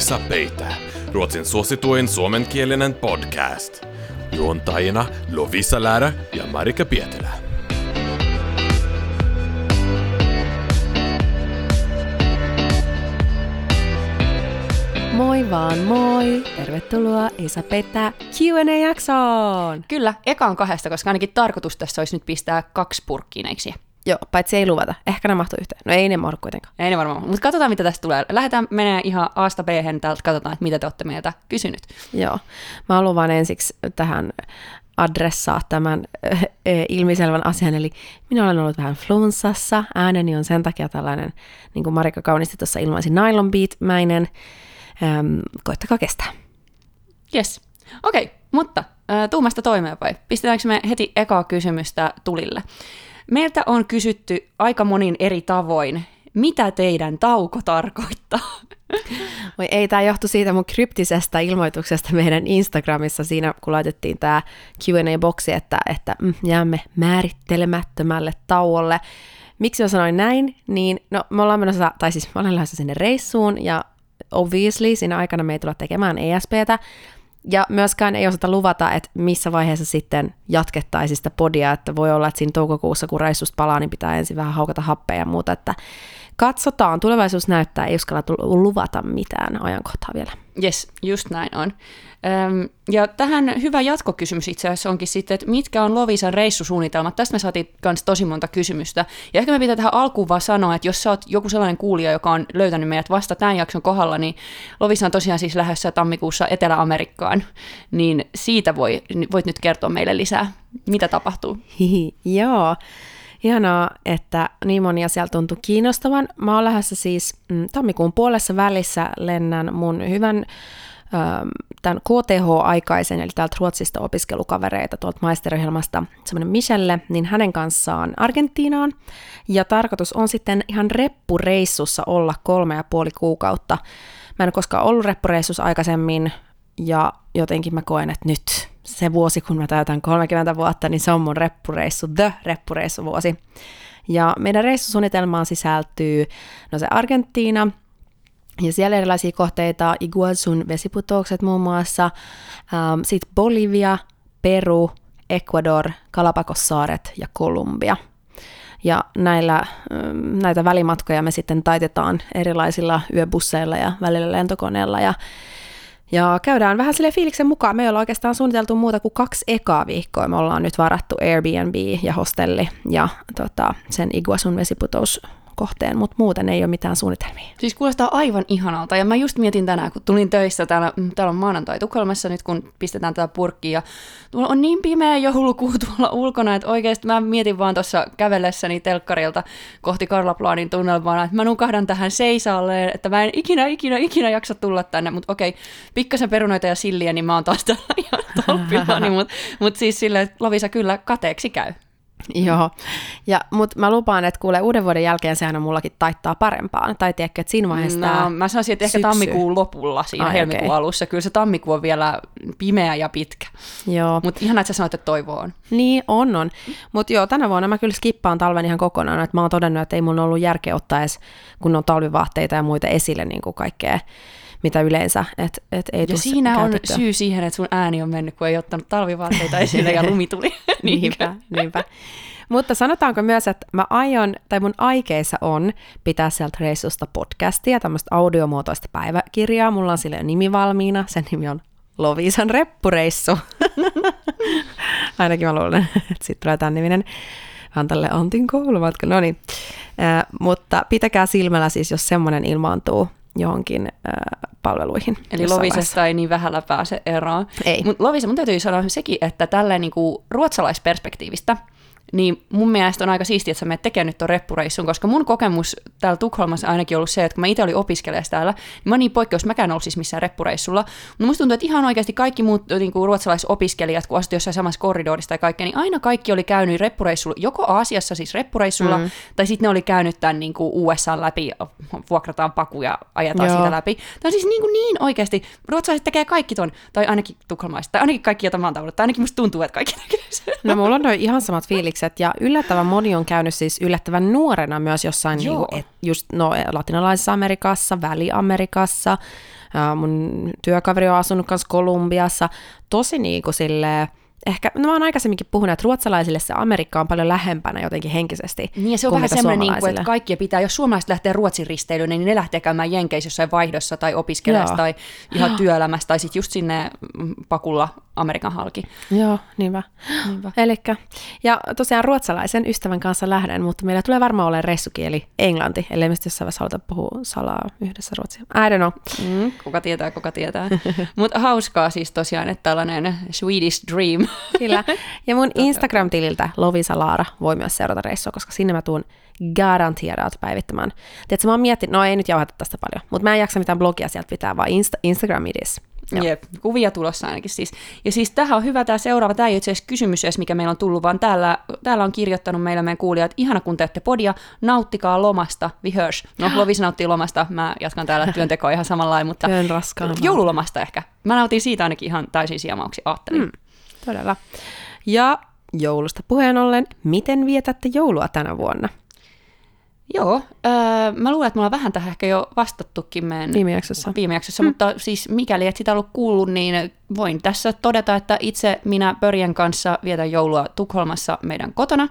Lovisa Peitä, Ruotsin suosituin suomenkielinen podcast. Juontajina Lovisa Läärä ja Marika Pietilä. Moi vaan moi! Tervetuloa Isa Petä Q&A-jaksoon! Kyllä, eka on kahdesta, koska ainakin tarkoitus tässä olisi nyt pistää kaksi purkkiineiksi. Joo, paitsi ei luvata. Ehkä ne mahtuu yhteen. No ei ne mahdu kuitenkaan. Ei ne varmaan, mutta katsotaan mitä tästä tulee. Lähdetään menee ihan Asta b täältä, katsotaan, että mitä te olette meiltä kysynyt. Joo, mä luvan ensiksi tähän adressaa tämän äh, ilmiselvän asian, eli minä olen ollut vähän flunssassa, ääneni on sen takia tällainen, niin kuin Marika kaunisti tuossa ilmaisi, nylon beat-mäinen, ähm, koittakaa kestää. Yes, okei, okay, mutta äh, tuumasta toimeen vai? Pistetäänkö me heti ekaa kysymystä tulille? Meiltä on kysytty aika monin eri tavoin, mitä teidän tauko tarkoittaa? Voi ei, tämä johtu siitä mun kryptisestä ilmoituksesta meidän Instagramissa siinä, kun laitettiin tämä Q&A-boksi, että, että mm, jäämme määrittelemättömälle tauolle. Miksi mä sanoin näin? Niin, no me ollaan menossa, tai siis mä olen lähdössä sinne reissuun, ja obviously siinä aikana me ei tulla tekemään ESPtä, ja myöskään ei osata luvata, että missä vaiheessa sitten jatkettaisiin sitä podia, että voi olla, että siinä toukokuussa, kun reissusta palaa, niin pitää ensin vähän haukata happea ja muuta, että katsotaan, tulevaisuus näyttää, ei uskalla luvata mitään ajankohtaa vielä. Yes, just näin on. Öm, ja tähän hyvä jatkokysymys itse asiassa onkin sitten, että mitkä on Lovisan reissusuunnitelmat? Tästä me saatiin myös tosi monta kysymystä. Ja ehkä me pitää tähän alkuun vaan sanoa, että jos sä oot joku sellainen kuulija, joka on löytänyt meidät vasta tämän jakson kohdalla, niin Lovisa on tosiaan siis lähdössä tammikuussa Etelä-Amerikkaan, niin siitä voi, voit nyt kertoa meille lisää, mitä tapahtuu. Hihi, joo. Ihanaa, että niin moni asia tuntuu kiinnostavan. Mä oon lähdössä siis mm, tammikuun puolessa välissä lennän mun hyvän ähm, tämän KTH-aikaisen, eli täältä Ruotsista opiskelukavereita tuolta maisteriohjelmasta, semmoinen Michelle, niin hänen kanssaan Argentiinaan. Ja tarkoitus on sitten ihan reppureissussa olla kolme ja puoli kuukautta. Mä en ole koskaan ollut reppureissussa aikaisemmin, ja jotenkin mä koen, että nyt se vuosi, kun mä täytän 30 vuotta, niin se on mun reppureissu, the reppureissuvuosi. Ja meidän reissusuunnitelmaan sisältyy no se Argentiina, ja siellä erilaisia kohteita, Iguazun vesiputoukset muun muassa, ähm, sitten Bolivia, Peru, Ecuador, Galapagos-saaret ja Kolumbia. Ja näillä, ähm, näitä välimatkoja me sitten taitetaan erilaisilla yöbusseilla ja välillä lentokoneella ja ja käydään vähän sille fiiliksen mukaan. Me ei olla oikeastaan suunniteltu muuta kuin kaksi ekaa viikkoa. Me ollaan nyt varattu Airbnb ja hostelli ja tota, sen Iguasun vesiputous kohteen, mutta muuten ei ole mitään suunnitelmia. Siis kuulostaa aivan ihanalta. Ja mä just mietin tänään, kun tulin töissä, täällä, mm, täällä on maanantai Tukholmassa nyt, kun pistetään tätä purkkia. Tuolla on niin pimeä joulukuu tuolla ulkona, että oikeasti mä mietin vaan tuossa kävellessäni telkkarilta kohti Karlaplaanin tunnelmaa, että mä nukahdan tähän seisalleen, että mä en ikinä, ikinä, ikinä jaksa tulla tänne. Mutta okei, pikkasen perunoita ja silliä, niin mä oon taas täällä ihan mutta mut siis silleen, Lovisa kyllä kateeksi käy. Joo, ja, mutta mä lupaan, että kuule uuden vuoden jälkeen sehän on mullakin taittaa parempaan. Tai tiedätkö, että siinä vaiheessa no, Mä sanoisin, että syksy. ehkä tammikuun lopulla siinä Ai, helmikuun okay. alussa. Kyllä se tammikuu on vielä pimeä ja pitkä. Joo. Mutta ihan että sä sanoit, että toivo on. Niin, on on. Mutta joo, tänä vuonna mä kyllä skippaan talven ihan kokonaan. Että mä oon todennut, että ei mun ollut järkeä ottaa edes kun on talvivaatteita ja muita esille niin kuin kaikkea mitä yleensä. Et, et ei ja siinä käytettyä. on syy siihen, että sun ääni on mennyt, kun ei ottanut talvivaatteita esille ja lumi tuli. niinpä, niinpä. Mutta sanotaanko myös, että mä aion, tai mun aikeissa on pitää sieltä reissusta podcastia, tämmöistä audiomuotoista päiväkirjaa. Mulla on sille nimi valmiina, sen nimi on Lovisan reppureissu. Ainakin mä luulen, että sitten tulee tämän niminen vähän tälle Antin koulumatka. No niin, äh, mutta pitäkää silmällä siis, jos semmoinen ilmaantuu johonkin äh, palveluihin. Eli Lovisesta ei niin vähällä pääse eroon. Ei. Mutta Lovisa, mun täytyy sanoa sekin, että tällä niinku ruotsalaisperspektiivistä – niin mun mielestä on aika siistiä, että sä menet tekemään nyt tuon reppureissun, koska mun kokemus täällä Tukholmassa ainakin ollut se, että kun mä itse olin opiskelijassa täällä, niin mä niin poikkeus, mäkään ollut siis missään reppureissulla, mutta musta tuntuu, että ihan oikeasti kaikki muut niin kuin ruotsalaisopiskelijat, kun asut jossain samassa korridorissa tai kaikkea, niin aina kaikki oli käynyt reppureissulla, joko Aasiassa siis reppureissulla, mm. tai sitten ne oli käynyt tämän niin kuin USA läpi, vuokrataan paku ja ajetaan Joo. siitä läpi. Tämä on siis niin, kuin niin oikeasti, ruotsalaiset tekee kaikki ton, tai ainakin tukholmaiset, tai ainakin kaikki, joita mä oon tai ainakin musta tuntuu, että kaikki tekee sen. No mulla on ihan samat fiilikset fiilikset ja yllättävän moni on käynyt siis yllättävän nuorena myös jossain niin kuin, et, just no, latinalaisessa Amerikassa, Väli-Amerikassa. Mun työkaveri on asunut kanssa Kolumbiassa. Tosi niin kuin silleen, ehkä, no mä oon aikaisemminkin puhunut, että ruotsalaisille se Amerikka on paljon lähempänä jotenkin henkisesti. Niin ja se on vähän semmoinen, niin kuin, että kaikkia pitää, jos suomalaiset lähtee Ruotsin risteilyyn, niin ne lähtee käymään Jenkeissä jossain vaihdossa tai opiskelijassa Joo. tai ihan työelämässä tai sitten just sinne pakulla Amerikan halki. Joo, niinpä. Niinpä. Elikkä, ja tosiaan ruotsalaisen ystävän kanssa lähden, mutta meillä tulee varmaan olemaan reissukieli englanti, ellei me jossain vaiheessa haluta puhua salaa yhdessä ruotsia. I don't know. Mm, kuka tietää, kuka tietää. Mutta hauskaa siis tosiaan, että tällainen Swedish Dream. Kyllä. Ja mun Instagram-tililtä Lovisa Laara voi myös seurata reissua, koska sinne mä tuun garantieraat päivittämään. Tiedätkö, mä oon miettinyt, no ei nyt jauhata tästä paljon, mutta mä en jaksa mitään blogia sieltä pitää, vaan Insta- Instagram it is. Joo. Jep, kuvia tulossa ainakin siis. Ja siis tähän on hyvä tämä seuraava, tämä ei itse asiassa kysymys edes, mikä meillä on tullut, vaan täällä, täällä on kirjoittanut meillä meidän kuulijat, ihana kun teette podia, nauttikaa lomasta, vi hörs. No, Lovis nauttii lomasta, mä jatkan täällä työntekoa ihan samalla lailla, mutta Työn joululomasta ehkä. Mä nautin siitä ainakin ihan täysin siemauksi, ajattelin. Mm. Todella. Ja joulusta puheen ollen, miten vietätte joulua tänä vuonna? Joo, öö, mä luulen, että me ollaan vähän tähän ehkä jo vastattukin meidän Viime jaksossa. viime jaksossa, mm. mutta siis mikäli et sitä ollut kuullut, niin voin tässä todeta, että itse minä Pörjen kanssa vietän joulua Tukholmassa meidän kotona.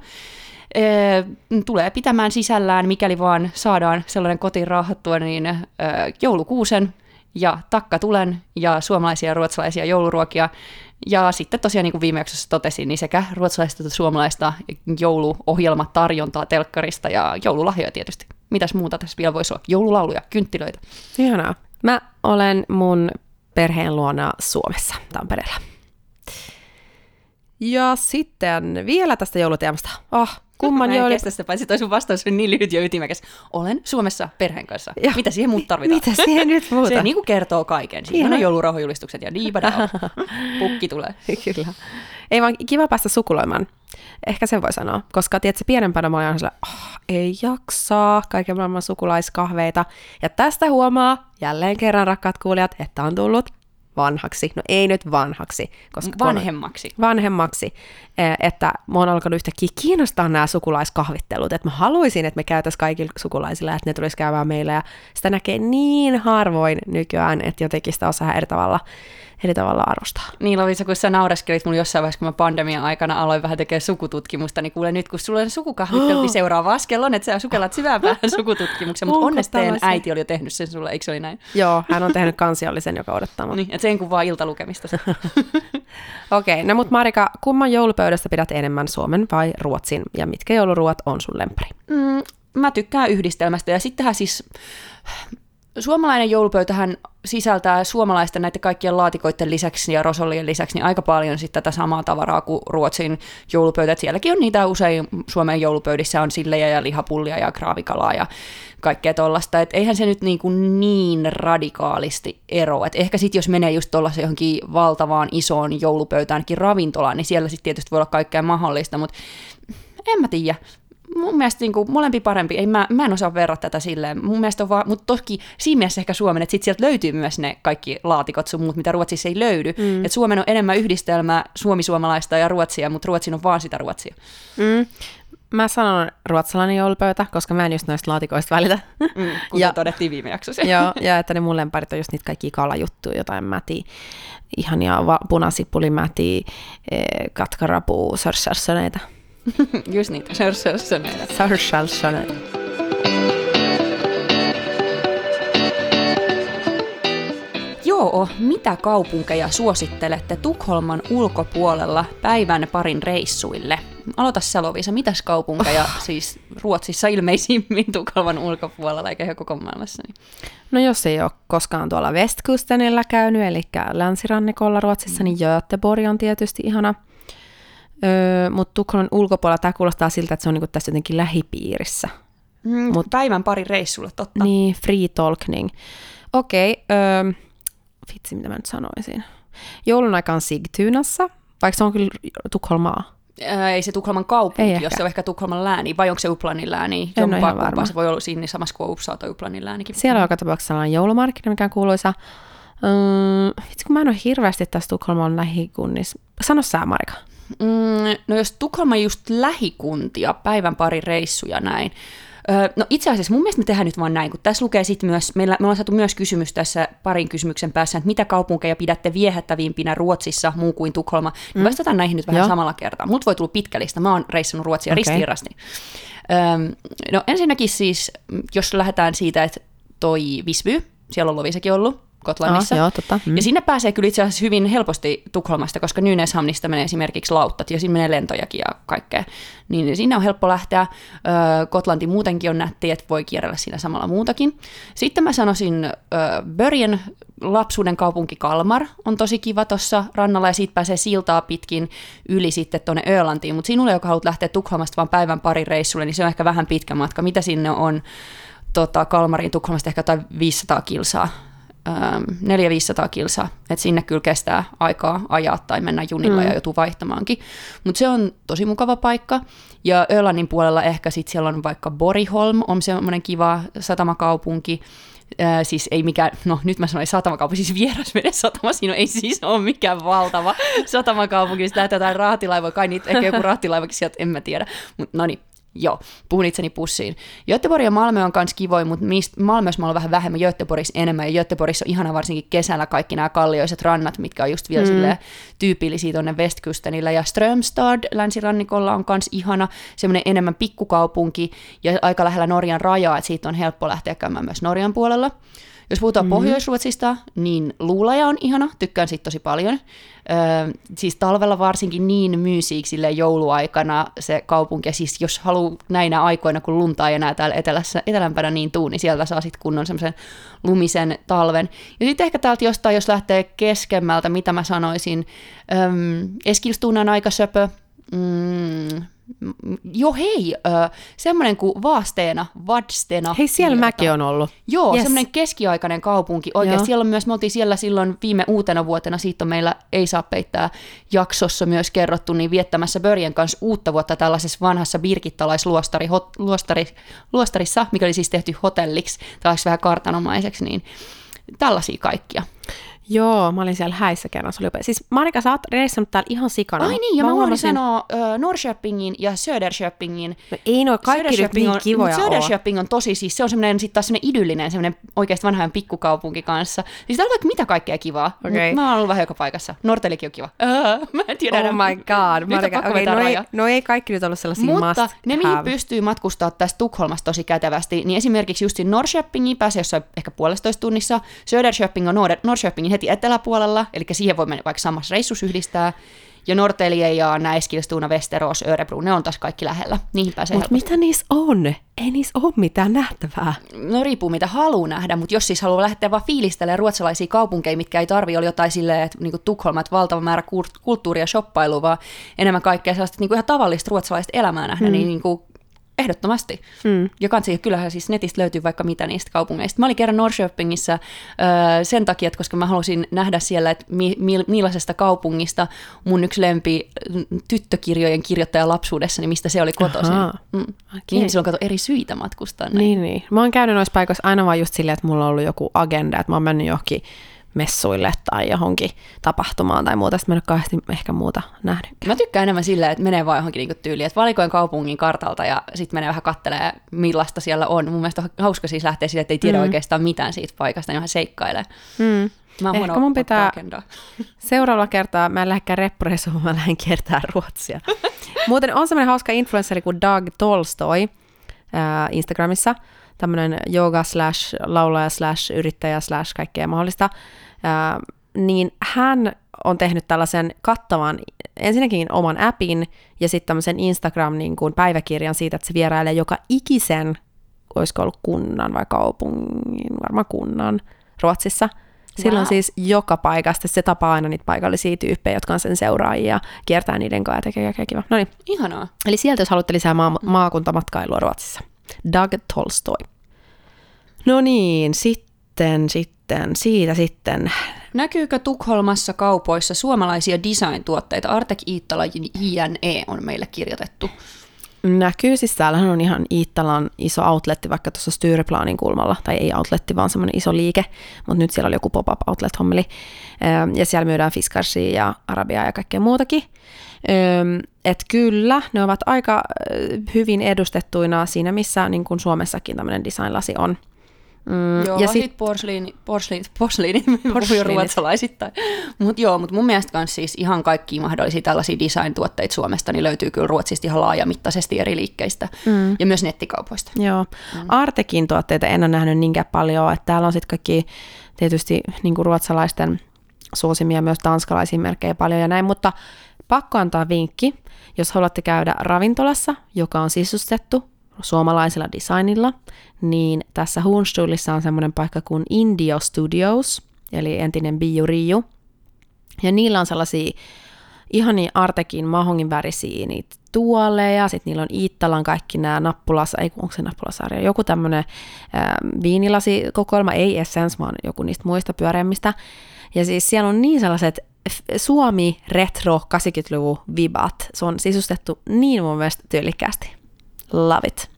Ee, tulee pitämään sisällään, mikäli vaan saadaan sellainen kotiin rauhattua, niin ö, joulukuusen ja takkatulen ja suomalaisia ja ruotsalaisia jouluruokia. Ja sitten tosiaan, niin kuin viime jaksossa totesin, niin sekä ruotsalaista että suomalaista jouluohjelmatarjontaa telkkarista ja joululahjoja tietysti. Mitäs muuta tässä vielä voisi olla? Joululauluja, kynttilöitä. Ihanaa. Mä olen mun perheen luona Suomessa, Tampereella. Ja sitten vielä tästä jouluteemasta. Ah, kumman en joulu... kestä sitä, paitsi toi sun vastaus on niin lyhyt ja ytimekäs. Olen Suomessa perheen kanssa. Joo. Mitä siihen muut tarvitaan? Mitä siihen nyt muuta? Se niin kuin kertoo kaiken. Siinä Ihan. on joulurauhajulistukset ja diibada. Pukki tulee. Kyllä. Ei vaan kiva päästä sukuloimaan. Ehkä sen voi sanoa, koska tiedätkö, pienempänä mä olin aina sellainen, oh, ei jaksaa, kaiken maailman sukulaiskahveita. Ja tästä huomaa jälleen kerran, rakkaat kuulijat, että on tullut vanhaksi. No ei nyt vanhaksi, koska kun- Vanhemmaksi. vanhemmaksi, eh, että mä oon alkanut yhtäkkiä kiinnostaa nämä sukulaiskahvittelut, että mä haluaisin, että me käytäisiin kaikilla sukulaisilla, että ne tulisi käymään meillä, ja sitä näkee niin harvoin nykyään, että jotenkin sitä osaa eri tavalla, eri tavalla arvostaa. Niin Lovisa, kun sä naureskelit mulle jossain vaiheessa, kun mä pandemian aikana aloin vähän tekemään sukututkimusta, niin kuule nyt, kun sulla on sukukahvittelu, niin seuraava askel on, että sä sukellat syvään päähän sukututkimuksen, mutta onneksi teidän äiti oli jo tehnyt sen sulle, eikö se oli näin? Joo, hän on tehnyt kansiollisen, joka odottaa mua. Niin, että sen kuvaa iltalukemista. Okei, no mut Marika, kumman joulupöydästä pidät enemmän Suomen vai Ruotsin, ja mitkä jouluruot on sun lempari? Mm, mä tykkään yhdistelmästä ja sittenhän siis suomalainen joulupöytähän sisältää suomalaisten näiden kaikkien laatikoiden lisäksi ja rosollien lisäksi niin aika paljon sitten tätä samaa tavaraa kuin Ruotsin joulupöytä. Et sielläkin on niitä usein Suomen joulupöydissä on sillejä ja lihapullia ja kraavikalaa ja kaikkea tollasta. Et eihän se nyt niin, kuin niin radikaalisti ero. Et ehkä sitten jos menee just tuollaiseen johonkin valtavaan isoon joulupöytäänkin ravintolaan, niin siellä sitten tietysti voi olla kaikkea mahdollista, mutta en mä tiedä. Mun mielestä niin kuin, molempi parempi. Ei, mä, mä en osaa verrata tätä silleen. Mun mielestä on vaan, mutta toki siinä mielessä ehkä Suomen, että sit sieltä löytyy myös ne kaikki laatikot sun muut, mitä Ruotsissa ei löydy. Mm. Et Suomen on enemmän yhdistelmä suomi-suomalaista ja ruotsia, mutta Ruotsin on vaan sitä ruotsia. Mm. Mä sanon ruotsalainen joulupöytä, koska mä en just noista laatikoista välitä. Mm, kuten Ja- todettiin viime jaksossa. Joo, ja että ne mun lemparit on just niitä kaikkia kalajuttuja, jotain mätiä, ihania va- punasipulimätiä, eh, katkarapu, sörsärsöneitä. Just niitä. Sörsörsöneitä. Sörsärsöneitä. Joo, mitä kaupunkeja suosittelette Tukholman ulkopuolella päivän parin reissuille? Aloita sä Lovisa, mitäs kaupunkeja siis Ruotsissa ilmeisimmin Tukholman ulkopuolella eikä koko maailmassa? Niin. No jos ei ole koskaan tuolla Westkustenilla käynyt, eli länsirannikolla Ruotsissa, niin Göteborg on tietysti ihana. Öö, Mutta Tukholman ulkopuolella tämä kuulostaa siltä, että se on niinku tässä jotenkin lähipiirissä. Mm, Mut, päivän parin reissulle, totta. Niin, free talking. Okei, öö, vitsi mitä mä nyt sanoisin. Joulun aikaan Sigtunassa, vaikka se on kyllä Tukholmaa. Ää, ei se Tukholman kaupunki, Ei jos se on ehkä Tukholman lääni, vai onko se Uplanin lääni? En ole varma. Se voi olla siinä samassa kuin Uppsala tai Uplanin läänikin. Siellä on joka tapauksessa sellainen joulumarkkina, mikä on kuuluisa. Öö, vitsi, kun mä en ole hirveästi tässä Tukholman lähikunnissa. Sano sä, Marika. Mm, no jos Tukholma just lähikuntia, päivän pari reissuja näin, Öö, no itse asiassa mun mielestä me tehdään nyt vaan näin, kun tässä lukee sitten myös, meillä, me ollaan saatu myös kysymys tässä parin kysymyksen päässä, että mitä kaupunkeja pidätte viehättävimpinä Ruotsissa muu kuin Tukholma. Mm. Vastataan näihin nyt vähän Joo. samalla kertaa. Mut voi tulla pitkä lista, mä oon reissannut Ruotsia okay. ristiirasti. Öö, no ensinnäkin siis, jos lähdetään siitä, että toi Visby, siellä on Lovisakin ollut, Kotlannissa. Oh, joo, totta. Mm. Ja sinne pääsee kyllä itse asiassa hyvin helposti Tukholmasta, koska Nynäshamnista menee esimerkiksi lauttat ja sinne menee lentojakin ja kaikkea. Niin sinne on helppo lähteä. Kotlanti muutenkin on nätti, että voi kierrellä siinä samalla muutakin. Sitten mä sanoisin Börjen lapsuuden kaupunki Kalmar on tosi kiva tuossa rannalla ja siitä pääsee siltaa pitkin yli sitten tuonne Ölantiin. Mutta sinulle, joka haluat lähteä Tukholmasta vain päivän pari reissulle, niin se on ehkä vähän pitkä matka. Mitä sinne on? Tota, Kalmariin Tukholmasta ehkä jotain 500 kilsaa 400-500 ähm, kilsaa, että sinne kyllä kestää aikaa ajaa tai mennä junilla mm. ja joutuu vaihtamaankin. Mutta se on tosi mukava paikka. Ja Ölannin puolella ehkä sitten siellä on vaikka Boriholm, on semmoinen kiva satamakaupunki, Äh, siis ei mikään, no nyt mä sanoin satamakaupunki, siis vierasveden satama, siinä ei siis ole mikään valtava satamakaupunki, siis lähtee jotain rahtilaivoja, kai niitä, ehkä joku rahtilaivakin sieltä, en mä tiedä, mutta no niin, Joo, puhun itseni pussiin. Göteborg ja Malmö on myös kivoja, mutta Malmössä mä oon vähän vähemmän, Göteborgissa enemmän. Ja Göteborgissa on ihana varsinkin kesällä kaikki nämä kallioiset rannat, mitkä on just vielä mm. tyypillisiä tuonne Westkustenilla. Ja Strömstad länsirannikolla on myös ihana, semmoinen enemmän pikkukaupunki ja aika lähellä Norjan rajaa, että siitä on helppo lähteä käymään myös Norjan puolella. Jos puhutaan mm-hmm. Pohjois-Ruotsista, niin Luulaja on ihana, tykkään siitä tosi paljon. Öö, siis talvella varsinkin niin myysiiksi jouluaikana se kaupunki, ja siis jos haluaa näinä aikoina, kun lunta ei enää täällä etelässä, etelämpänä niin tuu, niin sieltä saa sitten kunnon semmoisen lumisen talven. Ja sitten ehkä täältä jostain, jos lähtee keskemmältä, mitä mä sanoisin, öö, Eskilstunan aika söpö, mm, Joo, hei, äh, semmoinen kuin Vaasteena, Vadstena. Hei, siellä kirjoittaa. mäkin on ollut. Joo, yes. semmoinen keskiaikainen kaupunki. Oikeasti siellä on myös, me oltiin siellä silloin viime uutena vuotena, siitä on meillä Ei saa peittää jaksossa myös kerrottu, niin viettämässä Börjen kanssa uutta vuotta tällaisessa vanhassa birkittalaisluostari, hot, luostari, luostarissa, mikä oli siis tehty hotelliksi, tällaiseksi vähän kartanomaiseksi, niin tällaisia kaikkia. Joo, mä olin siellä häissä kerran, se oli upea. Siis Marika, sä oot reissannut täällä ihan sikana. Ai niin, ja mä, mä huomasin... sanoa uh, Norrköpingin ja Söderköpingin. No ei no, kaikki nyt niin kivoja on, Söderköping on tosi, siis se on semmoinen sit taas semmoinen idyllinen, semmoinen oikeasti vanhan pikkukaupunki kanssa. Siis täällä on vaikka mitä kaikkea kivaa. Okay. Mä oon ollut vähän joka paikassa. Nortelikin on kiva. Uh, mä en tiedä. Oh my god. Marika, okay, no, ei, no ei kaikki nyt ollut sellaisia Mutta must ne, mihin pystyy matkustaa tästä Tukholmasta tosi kätevästi, niin esimerkiksi just Norrköpingin pääsee jossain ehkä puolestoista tunnissa. Söderköping on Norrköpingin heti eteläpuolella, eli siihen voi mennä vaikka samassa reissus yhdistää. Ja Nortelie ja Näiskilstuuna, Westeros, Örebro, ne on taas kaikki lähellä. Niihin pääsee Mutta mitä niissä on? Ei niissä ole mitään nähtävää. No riippuu mitä haluaa nähdä, mutta jos siis haluaa lähteä vaan fiilistelemään ruotsalaisia kaupunkeja, mitkä ei tarvi olla jotain silleen, että niin Tukholma, että valtava määrä kulttuuria, shoppailua, vaan enemmän kaikkea sellaista niin kuin ihan tavallista ruotsalaista elämää nähdä, mm. niin, niin kuin Ehdottomasti. Mm. Ja kansi, kyllähän siis netistä löytyy vaikka mitä niistä kaupungeista. Mä olin kerran Norrköpingissä äh, sen takia, että koska mä halusin nähdä siellä, että mi- mi- millaisesta kaupungista mun yksi lempi tyttökirjojen kirjoittaja lapsuudessa, niin mistä se oli kotoisin. Mm. Okay. Niin silloin kato eri syitä matkustaa. Näin. Niin, niin. Mä oon käynyt noissa paikoissa aina vaan just silleen, että mulla on ollut joku agenda, että mä oon mennyt johonkin messuille tai johonkin tapahtumaan tai muuta. Sitten mä en ole kauheasti ehkä muuta nähnyt. Mä tykkään enemmän silleen, että menee vaan johonkin niinku tyyliin, että valikoin kaupungin kartalta ja sitten menee vähän kattelee, millaista siellä on. Mun mielestä on hauska siis lähteä siitä, että ei tiedä mm. oikeastaan mitään siitä paikasta, niin vähän seikkailee. Mm. Mä Ehkä mun pitää seuraavalla kertaa, mä en lähdekään reppureissuun, mä lähden kiertää Ruotsia. Muuten on semmoinen hauska influenceri kuin Doug Tolstoy äh, Instagramissa, tämmöinen yoga slash laulaja slash yrittäjä slash kaikkea mahdollista, ää, niin hän on tehnyt tällaisen kattavan ensinnäkin oman appin ja sitten tämmöisen Instagram niin kuin päiväkirjan siitä, että se vierailee joka ikisen, olisiko ollut kunnan vai kaupungin, varmaan kunnan Ruotsissa. Silloin wow. siis joka paikasta se tapaa aina niitä paikallisia tyyppejä, jotka on sen seuraajia, kiertää niiden kanssa ja tekee kaikkea kiva. No niin. Ihanaa. Eli sieltä jos haluatte lisää maa- maakuntamatkailua Ruotsissa. Doug Tolstoy. No niin, sitten, sitten, siitä sitten. Näkyykö Tukholmassa kaupoissa suomalaisia design-tuotteita? Artek Iittala JNE on meille kirjoitettu. näkyy. Siis täällähän on ihan Iittalan iso outletti vaikka tuossa Styreplanin kulmalla, tai ei outletti, vaan semmoinen iso liike, mutta nyt siellä oli joku pop-up outlet-hommeli. Ja siellä myydään Fiskarsia ja Arabiaa ja kaikkea muutakin. Että kyllä, ne ovat aika ö, hyvin edustettuina siinä, missä niin kuin Suomessakin tämmöinen designlasi on. Mm, Joo, ja sit sitten porsliini, porsliini, porsliini, puhuin Porsliinit. ruotsalaisittain. Mutta joo, mutta mun mielestä kans siis ihan kaikki mahdollisia tällaisia design-tuotteita Suomesta, niin löytyy kyllä Ruotsista ihan laajamittaisesti eri liikkeistä mm. ja myös nettikaupoista. Joo. Mm. Artekin tuotteita en ole nähnyt niinkään paljon, että täällä on sitten kaikki tietysti niin ruotsalaisten suosimia myös tanskalaisia merkkejä paljon ja näin, mutta pakko antaa vinkki, jos haluatte käydä ravintolassa, joka on sisustettu suomalaisella designilla, niin tässä Hornstuhlissa on semmoinen paikka kuin Indio Studios, eli entinen Biu Riu, ja niillä on sellaisia ihania Artekin mahongin värisiä niitä tuoleja, sitten niillä on Iittalan kaikki nämä nappulas, ei onko se nappulasarja, joku tämmöinen viinilasikokoelma, ei Essence, vaan joku niistä muista pyöreämmistä. Ja siis siellä on niin sellaiset Suomi retro 80-luvun vibat. Se on sisustettu niin mun mielestä tyylikkäästi. Love it.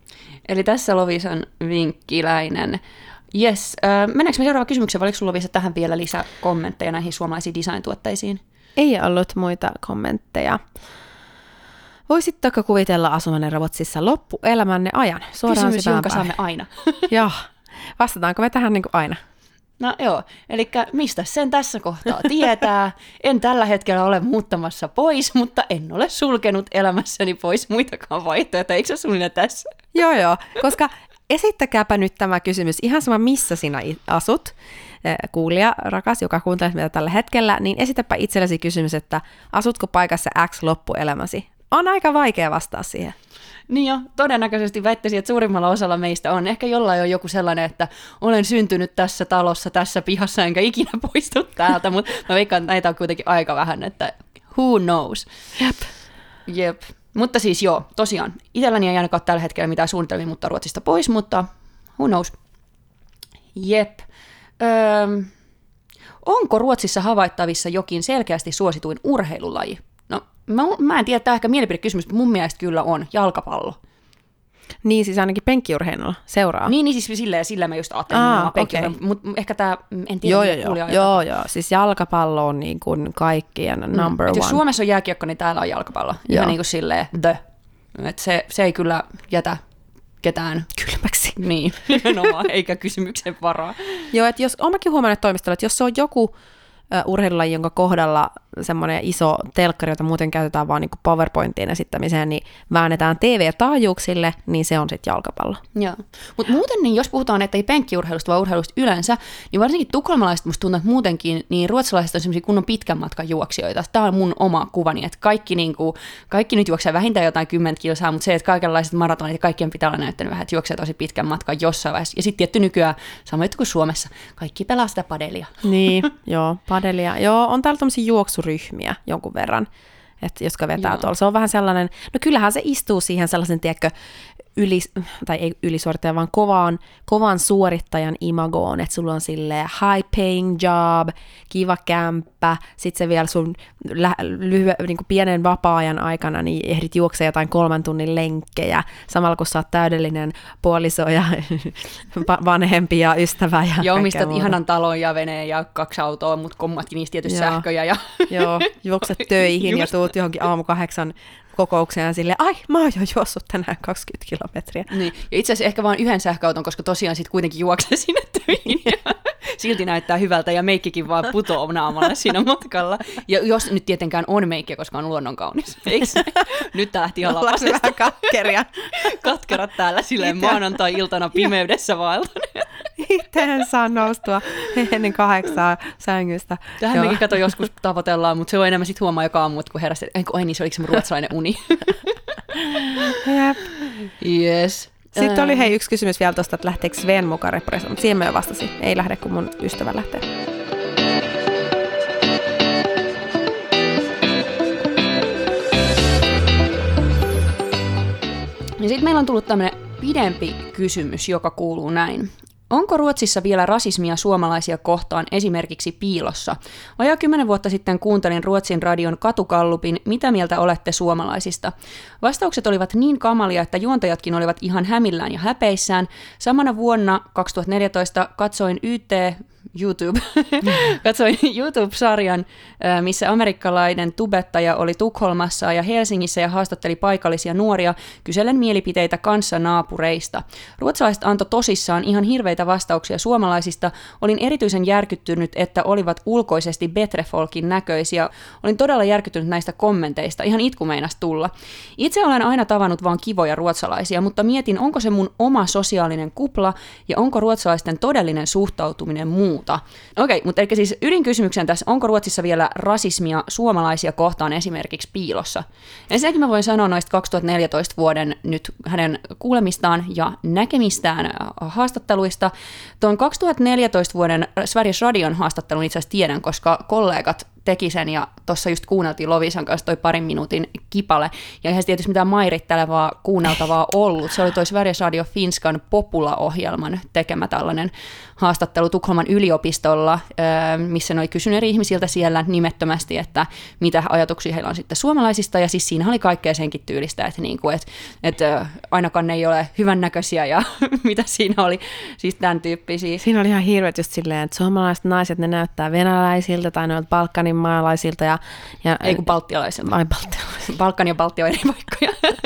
Eli tässä Lovisan vinkkiläinen. Yes, äh, mennäänkö me seuraavaan kysymykseen, vai oliko sulla Lovisa tähän vielä lisää kommentteja näihin suomalaisiin design-tuotteisiin? Ei ollut muita kommentteja. Voisitteko kuvitella asuvanne Ruotsissa loppuelämänne ajan? Suoraan Kysymys, jonka saamme aina. Joo. Vastataanko me tähän niin kuin aina? No joo, eli mistä sen tässä kohtaa tietää? En tällä hetkellä ole muuttamassa pois, mutta en ole sulkenut elämässäni pois muitakaan vaihtoehtoja. Eikö se suunnilleen tässä? Joo, joo, koska esittäkääpä nyt tämä kysymys, ihan sama missä sinä asut, eh, kuulija, rakas, joka kuuntelee meitä tällä hetkellä, niin esitäpä itsellesi kysymys, että asutko paikassa X loppuelämäsi? On aika vaikea vastaa siihen. Niin jo, todennäköisesti väittäisin, että suurimmalla osalla meistä on. Ehkä jollain on joku sellainen, että olen syntynyt tässä talossa, tässä pihassa, enkä ikinä poistu täältä, mutta mä veikkaan, että näitä on kuitenkin aika vähän, että who knows. Jep. Jep. Mutta siis joo, tosiaan, itselläni ei ainakaan tällä hetkellä mitään suunnitelmia muuttaa Ruotsista pois, mutta who knows. Jep. Öm, onko Ruotsissa havaittavissa jokin selkeästi suosituin urheilulaji? No, mä, mä en tiedä, tämä ehkä mielipidekysymys, mutta mun mielestä kyllä on jalkapallo. Niin siis ainakin penkkiurheilulla seuraa. Niin, niin siis silleen, sillä mä just ajattelin, Aa, okay. mutta ehkä tämä, en tiedä, joo, joo, joo, joo, joo. Siis jalkapallo on niin kuin kaikkien number Et one. jos Suomessa on jääkiekko, niin täällä on jalkapallo. Joo. Ihan niin kuin silleen, the. Et se, se ei kyllä jätä ketään Kylmäksi. niin, nimenomaan, eikä kysymyksen varaa. Joo, että jos, omakin huomannut toimistolla, että jos se on joku ö, urheilulaji, jonka kohdalla semmoinen iso telkkari, jota muuten käytetään vaan niin PowerPointiin esittämiseen, niin väännetään TV-taajuuksille, niin se on sitten jalkapallo. Joo. Mutta muuten, niin jos puhutaan, että ei penkkiurheilusta, vaan urheilusta yleensä, niin varsinkin tukholmalaiset musta tuntuu, että muutenkin, niin ruotsalaiset on semmoisia kunnon pitkän matkan juoksijoita. Tämä on mun oma kuvani, että kaikki, niin kuin, kaikki nyt juoksee vähintään jotain 10 kilsaa, mutta se, että kaikenlaiset maratonit ja kaikkien pitää olla näyttänyt vähän, että juoksee tosi pitkän matkan jossain vaiheessa. Ja sitten tietty nykyään, sama juttu kuin Suomessa, kaikki pelaa sitä padelia. Niin, joo, padelia. Joo, on täällä tämmöisiä juoksuryhmiä jonkun verran, että jotka vetää Joo. tuolla. Se on vähän sellainen, no kyllähän se istuu siihen sellaisen, tiedätkö, yli, tai ei ylisuorittajan, vaan kovaan, kovan suorittajan imagoon, että sulla on sille high paying job, kiva kämppä, sit se vielä sun lä- lyhy- niin kuin pienen vapaa-ajan aikana niin ehdit juoksemaan jotain kolmen tunnin lenkkejä, samalla kun sä oot täydellinen puoliso ja va- vanhempi ja ystävä ja Ja omistat muuta. ihanan talon ja veneen ja kaksi autoa, mutta kummatkin niistä tietysti Joo. sähköjä. Ja... Joo, juokset töihin ja Just. tuut johonkin aamu kahdeksan kokoukseen ja silleen, ai mä oon jo juossut tänään 20 kilometriä. Niin. Ja itse asiassa ehkä vain yhden sähköauton, koska tosiaan sitten kuitenkin juoksee sinne töihin. Ja silti näyttää hyvältä ja meikkikin vaan putoo naamalla siinä matkalla. Ja jos nyt tietenkään on meikki, koska on luonnon kaunis. Eikö? Nyt tää lähti ihan Ollaanko me lapasesta. vähän katkeria? Katkerat täällä silleen maanantai-iltana pimeydessä vaeltaneet. Itse en saa noustua ennen kahdeksaa sängystä. Tähän Joo. mekin kato joskus tavoitellaan, mutta se on enemmän sitten huomaa joka aamu, että kun heräsi, että ai niin, se oliko se mun ruotsalainen uni. Jep. yes. Sitten oli hei yksi kysymys vielä tuosta, että lähteekö Sven mukaan repressiin, mutta siihen mä jo vastasin. Ei lähde, kun mun ystävä lähtee. Ja sitten meillä on tullut tämmöinen pidempi kysymys, joka kuuluu näin. Onko Ruotsissa vielä rasismia suomalaisia kohtaan esimerkiksi piilossa? Vajaa kymmenen vuotta sitten kuuntelin Ruotsin radion katukallupin Mitä mieltä olette suomalaisista? Vastaukset olivat niin kamalia, että juontajatkin olivat ihan hämillään ja häpeissään. Samana vuonna 2014 katsoin YT YouTube, katsoin YouTube-sarjan, missä amerikkalainen tubettaja oli Tukholmassa ja Helsingissä ja haastatteli paikallisia nuoria kysellen mielipiteitä kanssanaapureista. Ruotsalaiset antoi tosissaan ihan hirveitä vastauksia suomalaisista. Olin erityisen järkyttynyt, että olivat ulkoisesti Betrefolkin näköisiä. Olin todella järkyttynyt näistä kommenteista, ihan itku tulla. Itse olen aina tavannut vain kivoja ruotsalaisia, mutta mietin, onko se mun oma sosiaalinen kupla ja onko ruotsalaisten todellinen suhtautuminen muu muuta. Okei, okay, mutta eli siis ydinkysymyksen tässä, onko Ruotsissa vielä rasismia suomalaisia kohtaan esimerkiksi piilossa? Ensinnäkin mä voin sanoa noista 2014 vuoden nyt hänen kuulemistaan ja näkemistään haastatteluista. Tuon 2014 vuoden Sveriges Radion haastattelun itse asiassa tiedän, koska kollegat teki sen ja tuossa just kuunneltiin Lovisan kanssa toi parin minuutin kipale. Ja eihän se tietysti mitään mairittelevaa kuunneltavaa ollut. Se oli toi Sveriges Radio Finskan Popula-ohjelman tekemä tällainen haastattelu Tukholman yliopistolla, missä ne oli kysynyt eri ihmisiltä siellä nimettömästi, että mitä ajatuksia heillä on sitten suomalaisista. Ja siis siinä oli kaikkea senkin tyylistä, että, niin kuin, että, että ainakaan ne ei ole hyvännäköisiä ja mitä siinä oli, siis tämän tyyppisiä. Siinä oli ihan hirveät just silleen, että suomalaiset naiset, ne näyttää venäläisiltä tai ne ovat Balkanin Balkanin maalaisilta. Ja, ja, Ei kun baltialaisilta. Ai baltialaisilta. Balkan ja Baltia eri paikkoja.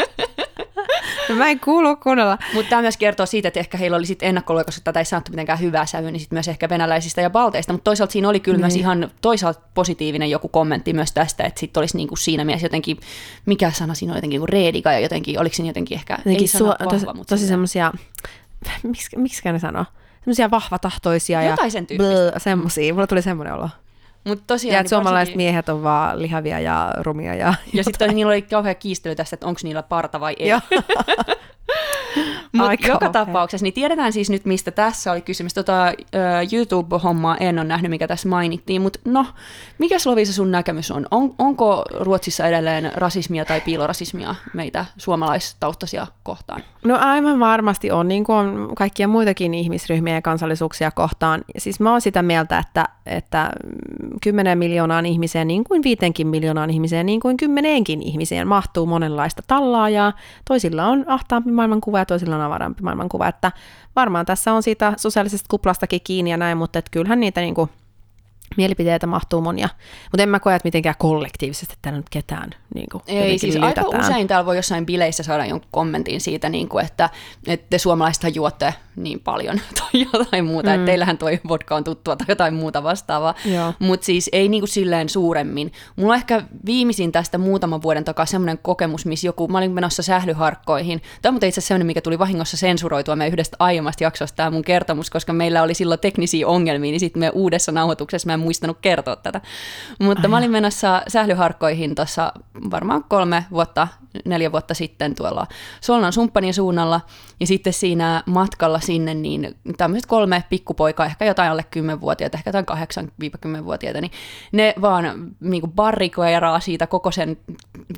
No mä en kuulu kuunnella. Mutta tämä myös kertoo siitä, että ehkä heillä oli sitten ennakkoluulo, koska tätä ei sanottu mitenkään hyvää sävyä, niin sitten myös ehkä venäläisistä ja balteista. Mutta toisaalta siinä oli kyllä niin. myös ihan toisaalta positiivinen joku kommentti myös tästä, että sitten olisi niinku siinä mielessä jotenkin, mikä sana siinä oli jotenkin kuin reedika ja jotenkin, oliko siinä jotenkin ehkä, jotenkin ei sana vahva, tos, mutta tosi semmoisia, miksi, miksi ne sanoo? Semmoisia vahvatahtoisia Jotain ja sen semmoisia. Mulla tuli semmoinen olo. Mut tosiaan, ja niin suomalaiset varsinkin... miehet on vaan lihavia ja rumia. Ja, ja sitten niillä oli kauhean kiistely tästä, että onko niillä parta vai ei. Mutta joka tapauksessa, niin tiedetään siis nyt, mistä tässä oli kysymys. Tota, YouTube-hommaa en ole nähnyt, mikä tässä mainittiin, mutta no, mikä Lovisa sun näkemys on? on? Onko Ruotsissa edelleen rasismia tai piilorasismia meitä suomalaistaustaisia kohtaan? No aivan varmasti on, niin kuin on kaikkia muitakin ihmisryhmiä ja kansallisuuksia kohtaan. Siis mä oon sitä mieltä, että, että 10 miljoonaan ihmiseen, niin kuin viitenkin miljoonaan ihmiseen, niin kuin kymmeneenkin ihmiseen mahtuu monenlaista tallaa ja toisilla on ahtaampi maailmankuva ja toisilla on avarampi maailmankuva, että varmaan tässä on siitä sosiaalisesta kuplastakin kiinni ja näin, mutta että kyllähän niitä niin kuin mielipiteitä mahtuu monia, mutta en mä koe, että mitenkään kollektiivisesti täällä nyt ketään niin kuin, Ei, siis aika usein täällä voi jossain bileissä saada jonkun kommentin siitä, niin kuin, että, että te suomalaiset juotte niin paljon tai jotain muuta, mm. että teillähän toi vodka on tuttua tai jotain muuta vastaavaa, mutta siis ei niin kuin silleen suuremmin. Mulla on ehkä viimeisin tästä muutaman vuoden takaa semmoinen kokemus, missä joku, mä olin menossa sählyharkkoihin, tämä on itse asiassa semmoinen, mikä tuli vahingossa sensuroitua meidän yhdestä aiemmasta jaksosta tämä mun kertomus, koska meillä oli silloin teknisiä ongelmia, niin sitten me uudessa nauhoituksessa en muistanut kertoa tätä. Mutta Ai mä olin menossa sählyharkkoihin tuossa varmaan kolme vuotta, neljä vuotta sitten tuolla Solnan sumppanin suunnalla, ja sitten siinä matkalla sinne, niin tämmöiset kolme pikkupoikaa, ehkä jotain alle 10-vuotiaita, ehkä jotain 8-10-vuotiaita, niin ne vaan niin barrikoeraa siitä koko sen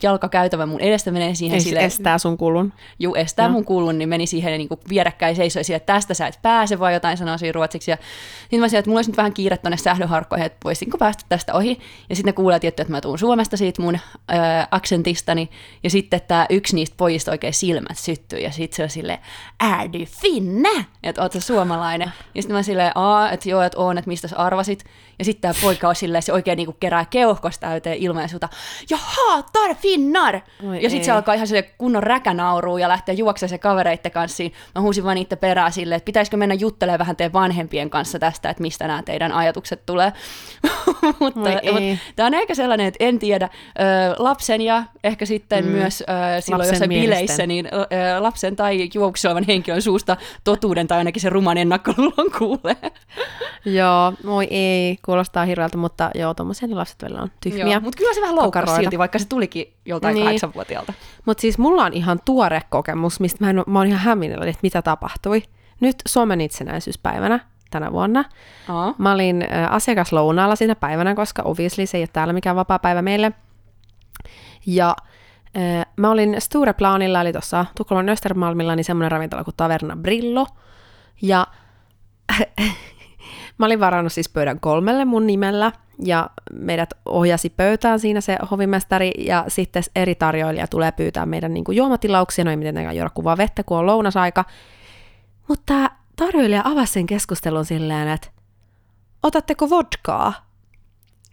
jalkakäytävän mun edestä menee siihen sille... estää sun kulun. Juu, estää no. mun kulun, niin meni siihen niin kuin vierekkäin seisoi sille, että tästä sä et pääse, vai jotain sanoa siinä ruotsiksi. Ja sitten mä sanoin, että mulla olisi nyt vähän kiire tuonne sählyharkkoihin, että voisinko päästä tästä ohi. Ja sitten ne kuulee tietty, että mä tuun Suomesta siitä mun äh, aksentistani. Ja sitten tämä yksi niistä pojista oikein silmät syttyy, ja sitten se on silleen, är du finne? Että oot sä suomalainen? Ja sitten mä silleen, että joo, että on, että mistä sä arvasit. Ja sitten tämä poika on silleen, se oikein niinku kerää keuhkosta täyteen ilmaisuutta, ja hatar finnar! Oi ja sitten se alkaa ihan sille kunnon räkänauruu ja lähtee juoksemaan se kavereitten kanssa. Mä huusin vaan niitä perää silleen, että pitäisikö mennä juttelemaan vähän teidän vanhempien kanssa tästä, että mistä nämä teidän ajatukset tulee. mutta, mutta tämä on ehkä sellainen, että en tiedä, lapsen ja ehkä sitten mm. myös silloin lapsen jossain bileissä, niin lapsen tai juoksevan henkilön suusta totuuden tai ainakin se ruman ennakkoluulon kuulee. joo, moi ei, kuulostaa hirveältä, mutta joo, tuommoisia lapset välillä on tyhmiä. Mutta kyllä se vähän loukkasi silti, vaikka se tulikin joltain niin. kahdeksanvuotiaalta. Mutta siis mulla on ihan tuore kokemus, mistä mä, en, mä oon ihan hämminellä, että mitä tapahtui. Nyt Suomen itsenäisyyspäivänä tänä vuonna. Aa. Mä olin asiakaslounaalla siinä päivänä, koska obviously se ei ole täällä mikään vapaa päivä meille. Ja äh, mä olin Stureplanilla, eli tuossa Tukholman Östermalmilla, niin semmoinen ravintola kuin Taverna Brillo. Ja Mä olin varannut siis pöydän kolmelle mun nimellä, ja meidät ohjasi pöytään siinä se hovimestari, ja sitten eri tarjoilija tulee pyytää meidän niin juomatilauksia, no ei mitenkään juoda kuvaa vettä, kun on lounasaika. Mutta tarjoilija avasi sen keskustelun silleen, että otatteko vodkaa?